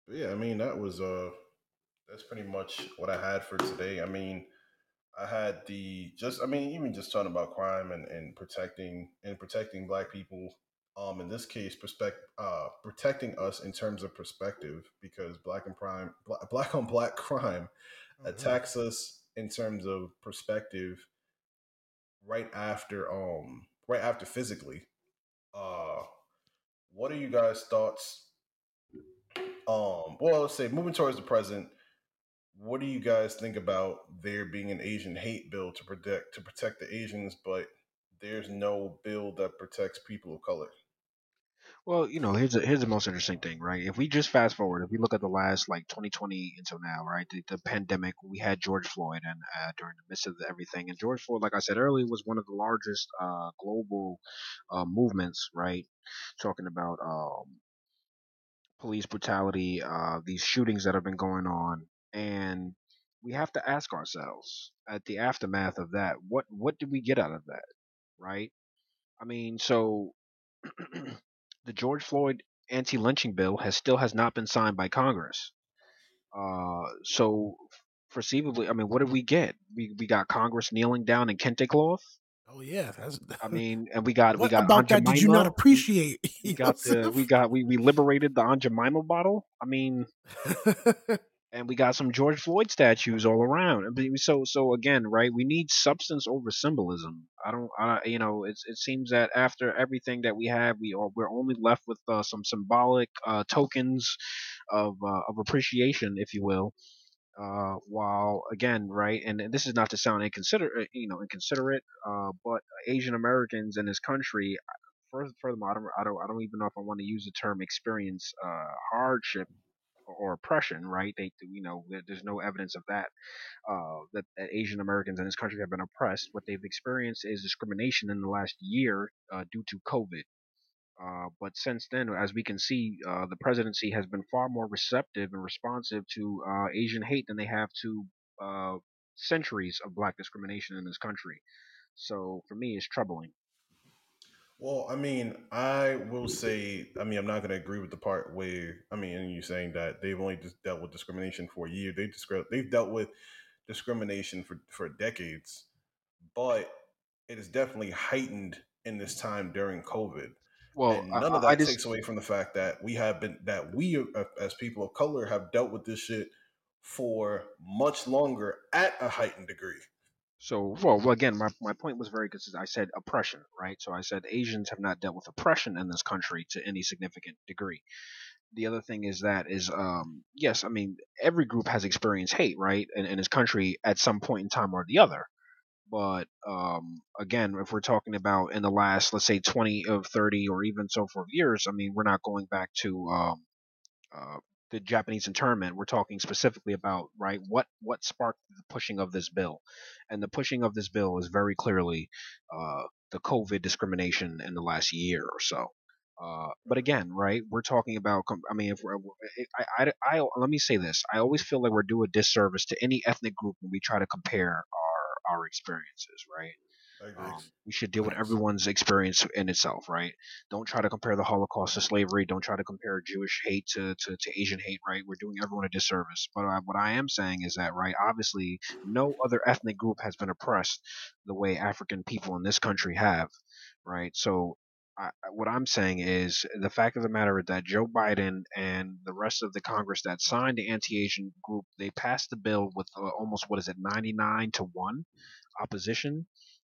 but yeah, I mean that was uh, that's pretty much what I had for today. I mean, I had the just I mean even just talking about crime and and protecting and protecting black people. Um, in this case, perspect uh, protecting us in terms of perspective because black and prime black, black on black crime Mhm. attacks us in terms of perspective right after um right after physically uh what are you guys thoughts um well let's say moving towards the present what do you guys think about there being an asian hate bill to protect to protect the asians but there's no bill that protects people of color Well, you know, here's a, here's the most interesting thing, right? If we just fast forward, if we look at the last like 2020 until now, right? The, the pandemic, we had George Floyd, and uh, during the midst of the, everything, and George Floyd, like I said earlier, was one of the largest uh, global uh, movements, right? Talking about um, police brutality, uh, these shootings that have been going on, and we have to ask ourselves at the aftermath of that, what what did we get out of that, right? I mean, so the George Floyd anti-lynching bill has still has not been signed by Congress. Uh, so perceivably, I mean, what did we get? We we got Congress kneeling down in kente cloth. Oh yeah, that's. I mean, and we got we got about that did you not appreciate? We got the we got we, we liberated the Aunt Jemima bottle. I mean, and we got some George Floyd statues all around. So so again, right? We need substance over symbolism. I don't, I, you know, it's it seems that after everything that we have, we are we're only left with uh, some symbolic uh, tokens of uh, of appreciation, if you will. Uh, while again, right, and this is not to sound inconsiderate, you know, inconsiderate, uh, but Asian Americans in this country, furthermore, I don't, I don't, I don't even know if I want to use the term experience uh, hardship or oppression, right? They, you know, there's no evidence of that. Uh, that, that Asian Americans in this country have been oppressed. What they've experienced is discrimination in the last year uh, due to COVID. Uh, but since then, as we can see, uh, the presidency has been far more receptive and responsive to uh, Asian hate than they have to uh, centuries of black discrimination in this country. So for me, it's troubling. Well, I mean, I will say, I mean, I'm not going to agree with the part where, I mean, and you saying that they've only just dealt with discrimination for a year. They've discri- they've dealt with discrimination for for decades, but it is definitely heightened in this time during COVID. Well, and I, none of I- I that just takes away from the fact that we have been that we uh, as people of color have dealt with this shit for much longer at a heightened degree. So, well, well, again, my, my point was very consistent. I said oppression, right? So I said Asians have not dealt with oppression in this country to any significant degree. The other thing is that is, um, yes, I mean, every group has experienced hate, right, in, in this country at some point in time or the other. But um, again, if we're talking about in the last, let's say, 20 of 30 or even so forth years, I mean, we're not going back to um, uh, the Japanese internment. We're talking specifically about right what what sparked the pushing of this bill, and the pushing of this bill is very clearly uh, the COVID discrimination in the last year or so. Uh, but again, right, we're talking about. I mean, if we're, I, I, I, let me say this: I always feel like we're doing a disservice to any ethnic group when we try to compare our our experiences, right? Um, we should deal with everyone's experience in itself, right? Don't try to compare the Holocaust to slavery. Don't try to compare Jewish hate to, to, to Asian hate, right? We're doing everyone a disservice. But I, what I am saying is that, right, obviously, no other ethnic group has been oppressed the way African people in this country have, right? So, I, I- what I'm saying is the fact of the matter is that Joe Biden and the rest of the Congress that signed the anti-Asian group, they passed the bill with uh, almost what is it, 99 to one opposition.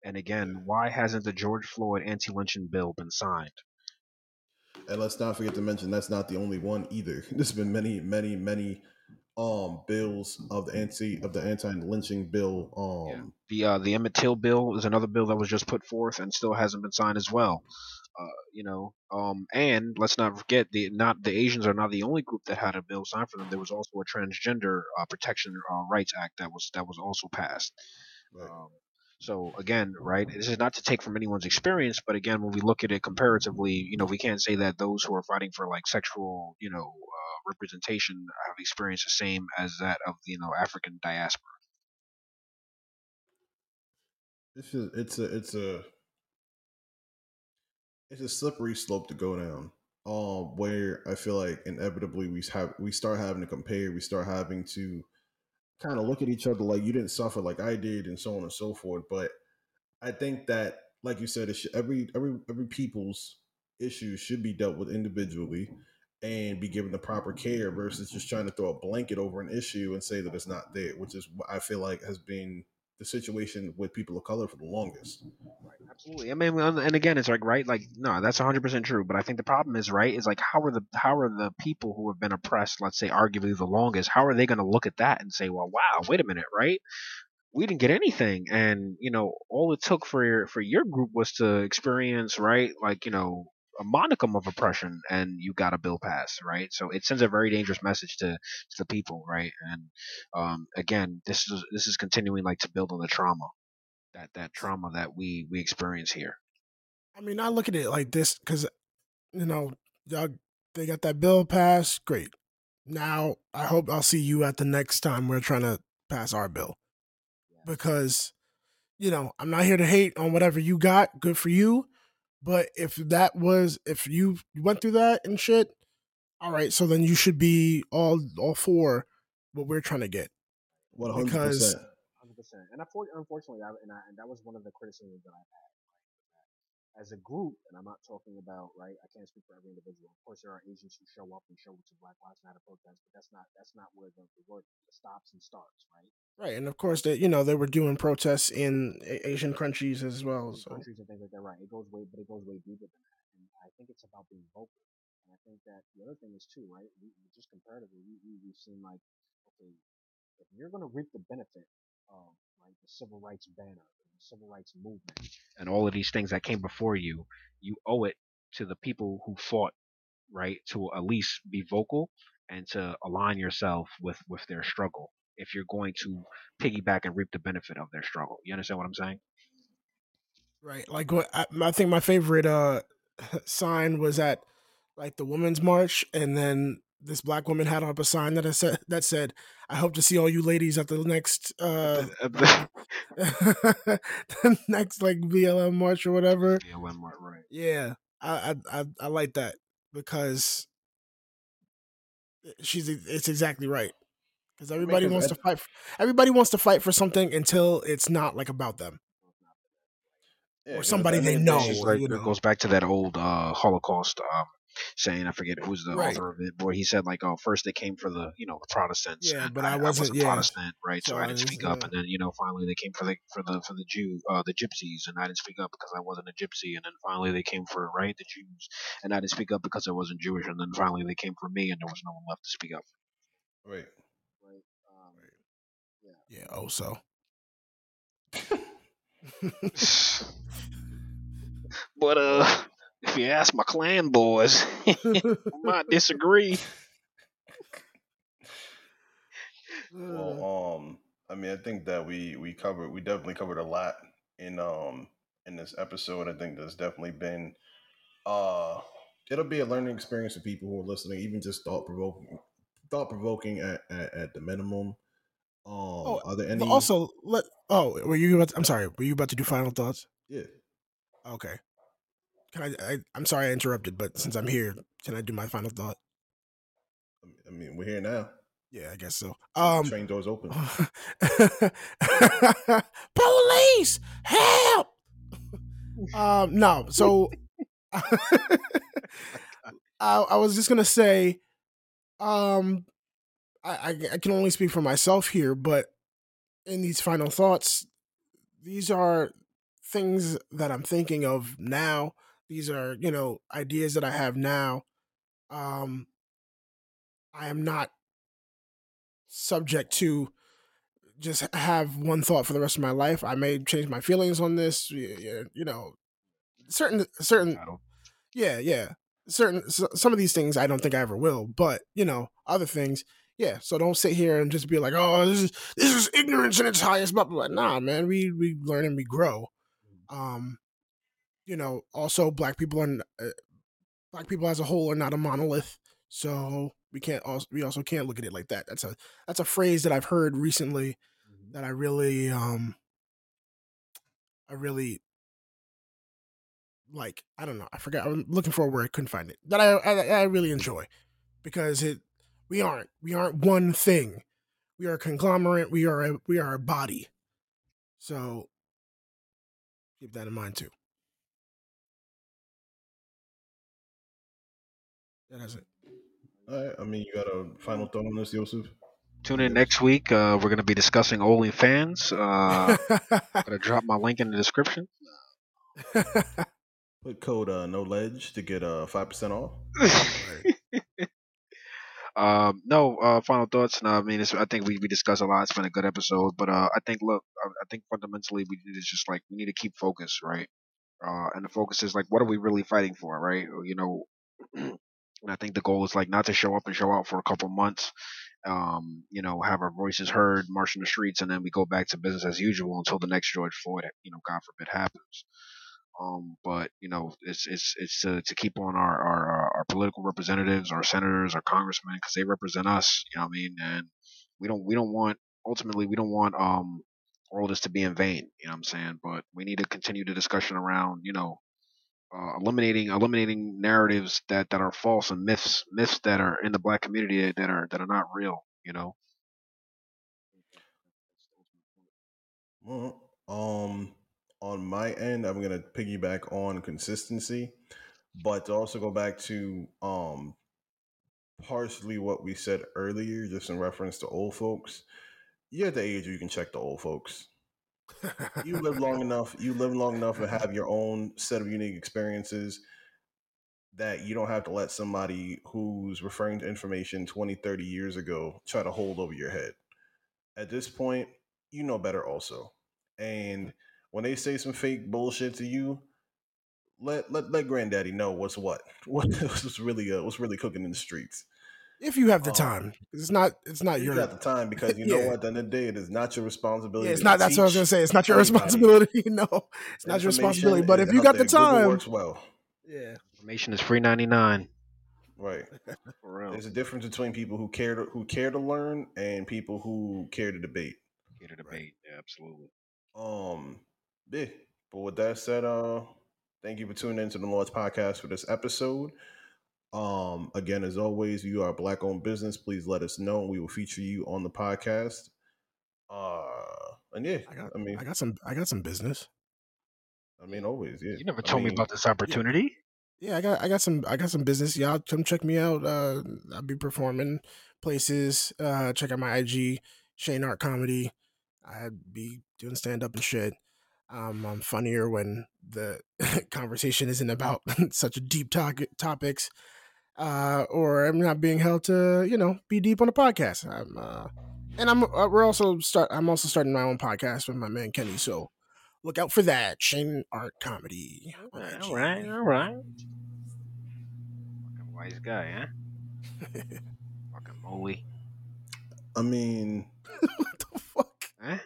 And again, why hasn't the George Floyd anti-lynching bill been signed? And let's not forget to mention that's not the only one either. There's been many, many, many um bills of the anti of the anti lynching bill. Um The uh, the Emmett Till bill is another bill that was just put forth and still hasn't been signed as well. Uh, you know, um, and let's not forget the not the Asians are not the only group that had a bill signed for them. There was also a transgender uh, protection uh, rights act that was that was also passed. right. Um, so again, right, this is not to take from anyone's experience, but again, when we look at it comparatively, you know, we can't say that those who are fighting for like sexual, you know, uh, representation have experienced the same as that of the, you know, African diaspora. It's just, it's a it's a it's a slippery slope to go down. Um, where I feel like inevitably we have we start having to compare, we start having to kind of look at each other like you didn't suffer like I did, and so on and so forth. But I think that, like you said, every every every people's issues should be dealt with individually and be given the proper care versus just trying to throw a blanket over an issue and say that it's not there, which is what I feel like has been the situation with people of color for the longest. Absolutely. I mean, and and again, it's like right, like no, that's 100 percent true. But I think the problem is right is like how are the how are the people who have been oppressed, let's say, arguably the longest, how are they going to look at that and say, well, wow, wait a minute, right? We didn't get anything, and you know, all it took for your for your group was to experience right, like you know, a monicum of oppression, and you got a bill passed, right? So it sends a very dangerous message to to the people, right? And um, again, this is this is continuing like to build on the trauma that that trauma that we we experience here. I mean, I look at it like this because, you know, y'all they got that bill passed. Great. Now I hope I'll see you at the next time we're trying to pass our bill because, you know, I'm not here to hate on whatever you got. Good for you. But if that was if you went through that and shit, all right. So then you should be all all for what we're trying to get. One hundred Because- percent. Hundred percent. And unfor- unfortunately, I, and, I, and that was one of the criticisms that I've had. Right? As a group, and I'm not talking about right. I can't speak for every individual. Of course, there are Asians who show up and show up to Black Lives Matter protests, but that's not that's not where the, the work stops and starts, right? Right. And of course they you know, they were doing protests in Asian countries as well. So countries and things like that, right? It goes way, but it goes way deeper than that. And I think it's about being vocal. And I think that the other thing is too, right? We, we just comparatively, we, we we've seen like, okay, if you're going to reap the benefit of like the civil rights banner, the civil rights movement, and all of these things that came before you, you owe it to the people who fought, right, to at least be vocal and to align yourself with with their struggle. If you're going to piggyback and reap the benefit of their struggle, you understand what I'm saying? Right. Like what I, I think my favorite uh sign was at like the women's march and then this black woman had up a sign that I said that said, I hope to see all you ladies at the next uh the- next like BLM march or whatever. Yeah, march, right. Yeah. I I I, I like that because she's it's exactly right. Because everybody 'cause wants I- to fight. For, everybody wants to fight for something until it's not like about them. Yeah, or 'cause somebody they end of the know, day, It's it's like, you it goes back to that old uh, Holocaust um, saying. I forget who's the Right. author of it, but he said like, "Oh, first they came for the you know the Protestants, Yeah, and but I wasn't- a yeah. Protestant, right? So, So I I didn't was, speak up, uh, and then you know finally they came for the for the for the Jew, uh, the Gypsies, and I didn't speak up because I wasn't a Gypsy, and then finally they came for right the Jews, and I didn't speak up because I wasn't Jewish, and then finally they came for me, and there was no one left to speak up. right. Right. Yeah. Oh, so but uh, if you ask my clan boys, I might disagree. Well, um, I mean, I think that we we covered we definitely covered a lot in um in this episode. I think there's definitely been uh it'll be a learning experience for people who are listening, even just thought provoking thought provoking at, at at the minimum. Um, Oh, are there any? Also let. Oh, were you? About I'm sorry. Were you about to do final thoughts? yeah, Okay. Can I, I? I'm sorry I interrupted, but since I'm here, can I do my final thought? I mean- I mean, we're here now. Yeah, I guess so. Um. Train doors open. Police, help! um. No. So. I, I was just gonna say, um, I, I can only speak for myself here, but in these final thoughts, these are things that I'm thinking of now These are, you know, ideas that I have now. Um, I am not subject to just have one thought for the rest of my life. I may change my feelings on this. You know, certain certain. Yeah, yeah. Certain some of these things I don't think I ever will, but you know, other things, yeah. So don't sit here and just be like, "Oh, this is this is ignorance in its highest." But nah, man, we we learn and we grow. Um, you know, also black people are uh, black people as a whole are not a monolith, so we can't also we also can't look at it like that. That's a that's a phrase that I've heard recently mm-hmm. that I really um I really like. I don't know. I forgot. I'm looking for a word. I couldn't find it. That I, I I really enjoy because it we aren't we aren't one thing. We are a conglomerate. We are a we are a body. So keep that in mind too. That is it. All right. I mean, you got a final thought on this, Joseph? Tune in next week. Uh, we're going to be discussing OnlyFans. Uh, I'm going to drop my link in the description. Put code uh, no ledge to get uh five percent off. um, no uh, final thoughts. No, I mean, I think we, we discussed a lot. It's been a good episode, but uh, I think look, I, I think fundamentally we need to just like we need to keep focus, right? Uh, and the focus is like, what are we really fighting for, right? You know, and I think the goal is like not to show up and show out for a couple months, um, you know, have our voices heard, march in the streets, and then we go back to business as usual until the next George Floyd, you know, God forbid, happens. Um, but you know, it's it's it's to, to keep on our, our our political representatives, our senators, our congressmen, because they represent us. You know what I mean? And we don't we don't want ultimately we don't want um all this to be in vain. You know what I'm saying? But we need to continue the discussion around you know uh, eliminating eliminating narratives that that are false and myths myths that are in the black community that are that are not real. You know. Well, um, on my end, I'm gonna piggyback on consistency, but to also go back to um partially what we said earlier, just in reference to old folks. You're at the age where you can check the old folks. you live long enough. You live long enough to have your own set of unique experiences that you don't have to let somebody who's referring to information 20, 30 years ago try to hold over your head. At this point, you know better also. And when they say some fake bullshit to you, let let let granddaddy know what's what. What's really uh, what's really cooking in the streets. If you have the um, time, it's not. It's not you your. got the time because you know what. At the end of the day, it is not your responsibility. Yeah, it's not. That's what I was gonna say. It's not your responsibility. no, it's not your responsibility. But if you got the time, Google works well. Yeah, information is free ninety nine. Right. There's a difference between people who care to, who care to learn and people who care to debate. Care to debate. Right. Yeah, absolutely. Um, yeah. But with that said, uh, thank you for tuning into the Lord's podcast for this episode. Um, again, as always, you are a black owned business. Please let us know. We will feature you on the podcast. Uh, and yeah, I got, I mean, I got some, I got some business. I mean, always, yeah. You never I told mean, me about this opportunity. Yeah. yeah, I got, I got some, I got some business. Y'all come check me out. Uh, I'll be performing places. Uh, check out my IG, Shane Art Comedy. I'd be doing stand up and shit. Um, I'm funnier when the conversation isn't about such deep to- topics, uh, or I'm not being held to, you know, be deep on a podcast. I'm, uh, and I'm, uh, we're also start. I'm also starting my own podcast with my man Kenny. So look out for that. Shane Art Comedy. All right, all right, all right. Fucking wise guy, huh? Fucking moly. I mean, what the fuck? Huh?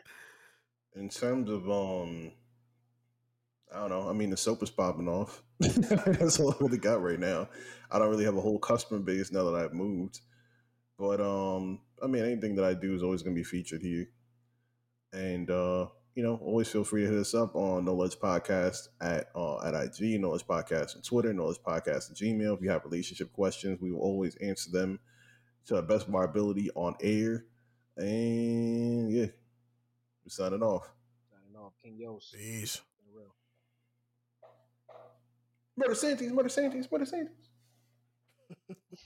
In terms of um I don't know. I mean, the soap is popping off. That's all I really got right now. I don't really have a whole customer base now that I've moved. But um, I mean, anything that I do is always going to be featured here. And uh, you know, always feel free to hit us up on Noledge Podcast at uh, at IG, Noledge Podcast on Twitter, Noledge Podcast on Gmail. If you have relationship questions, we will always answer them to the best of our ability on air. And yeah, signing off. Signing off, King Yos. Peace. Murder Santies, Murder Santies, Murder Santies.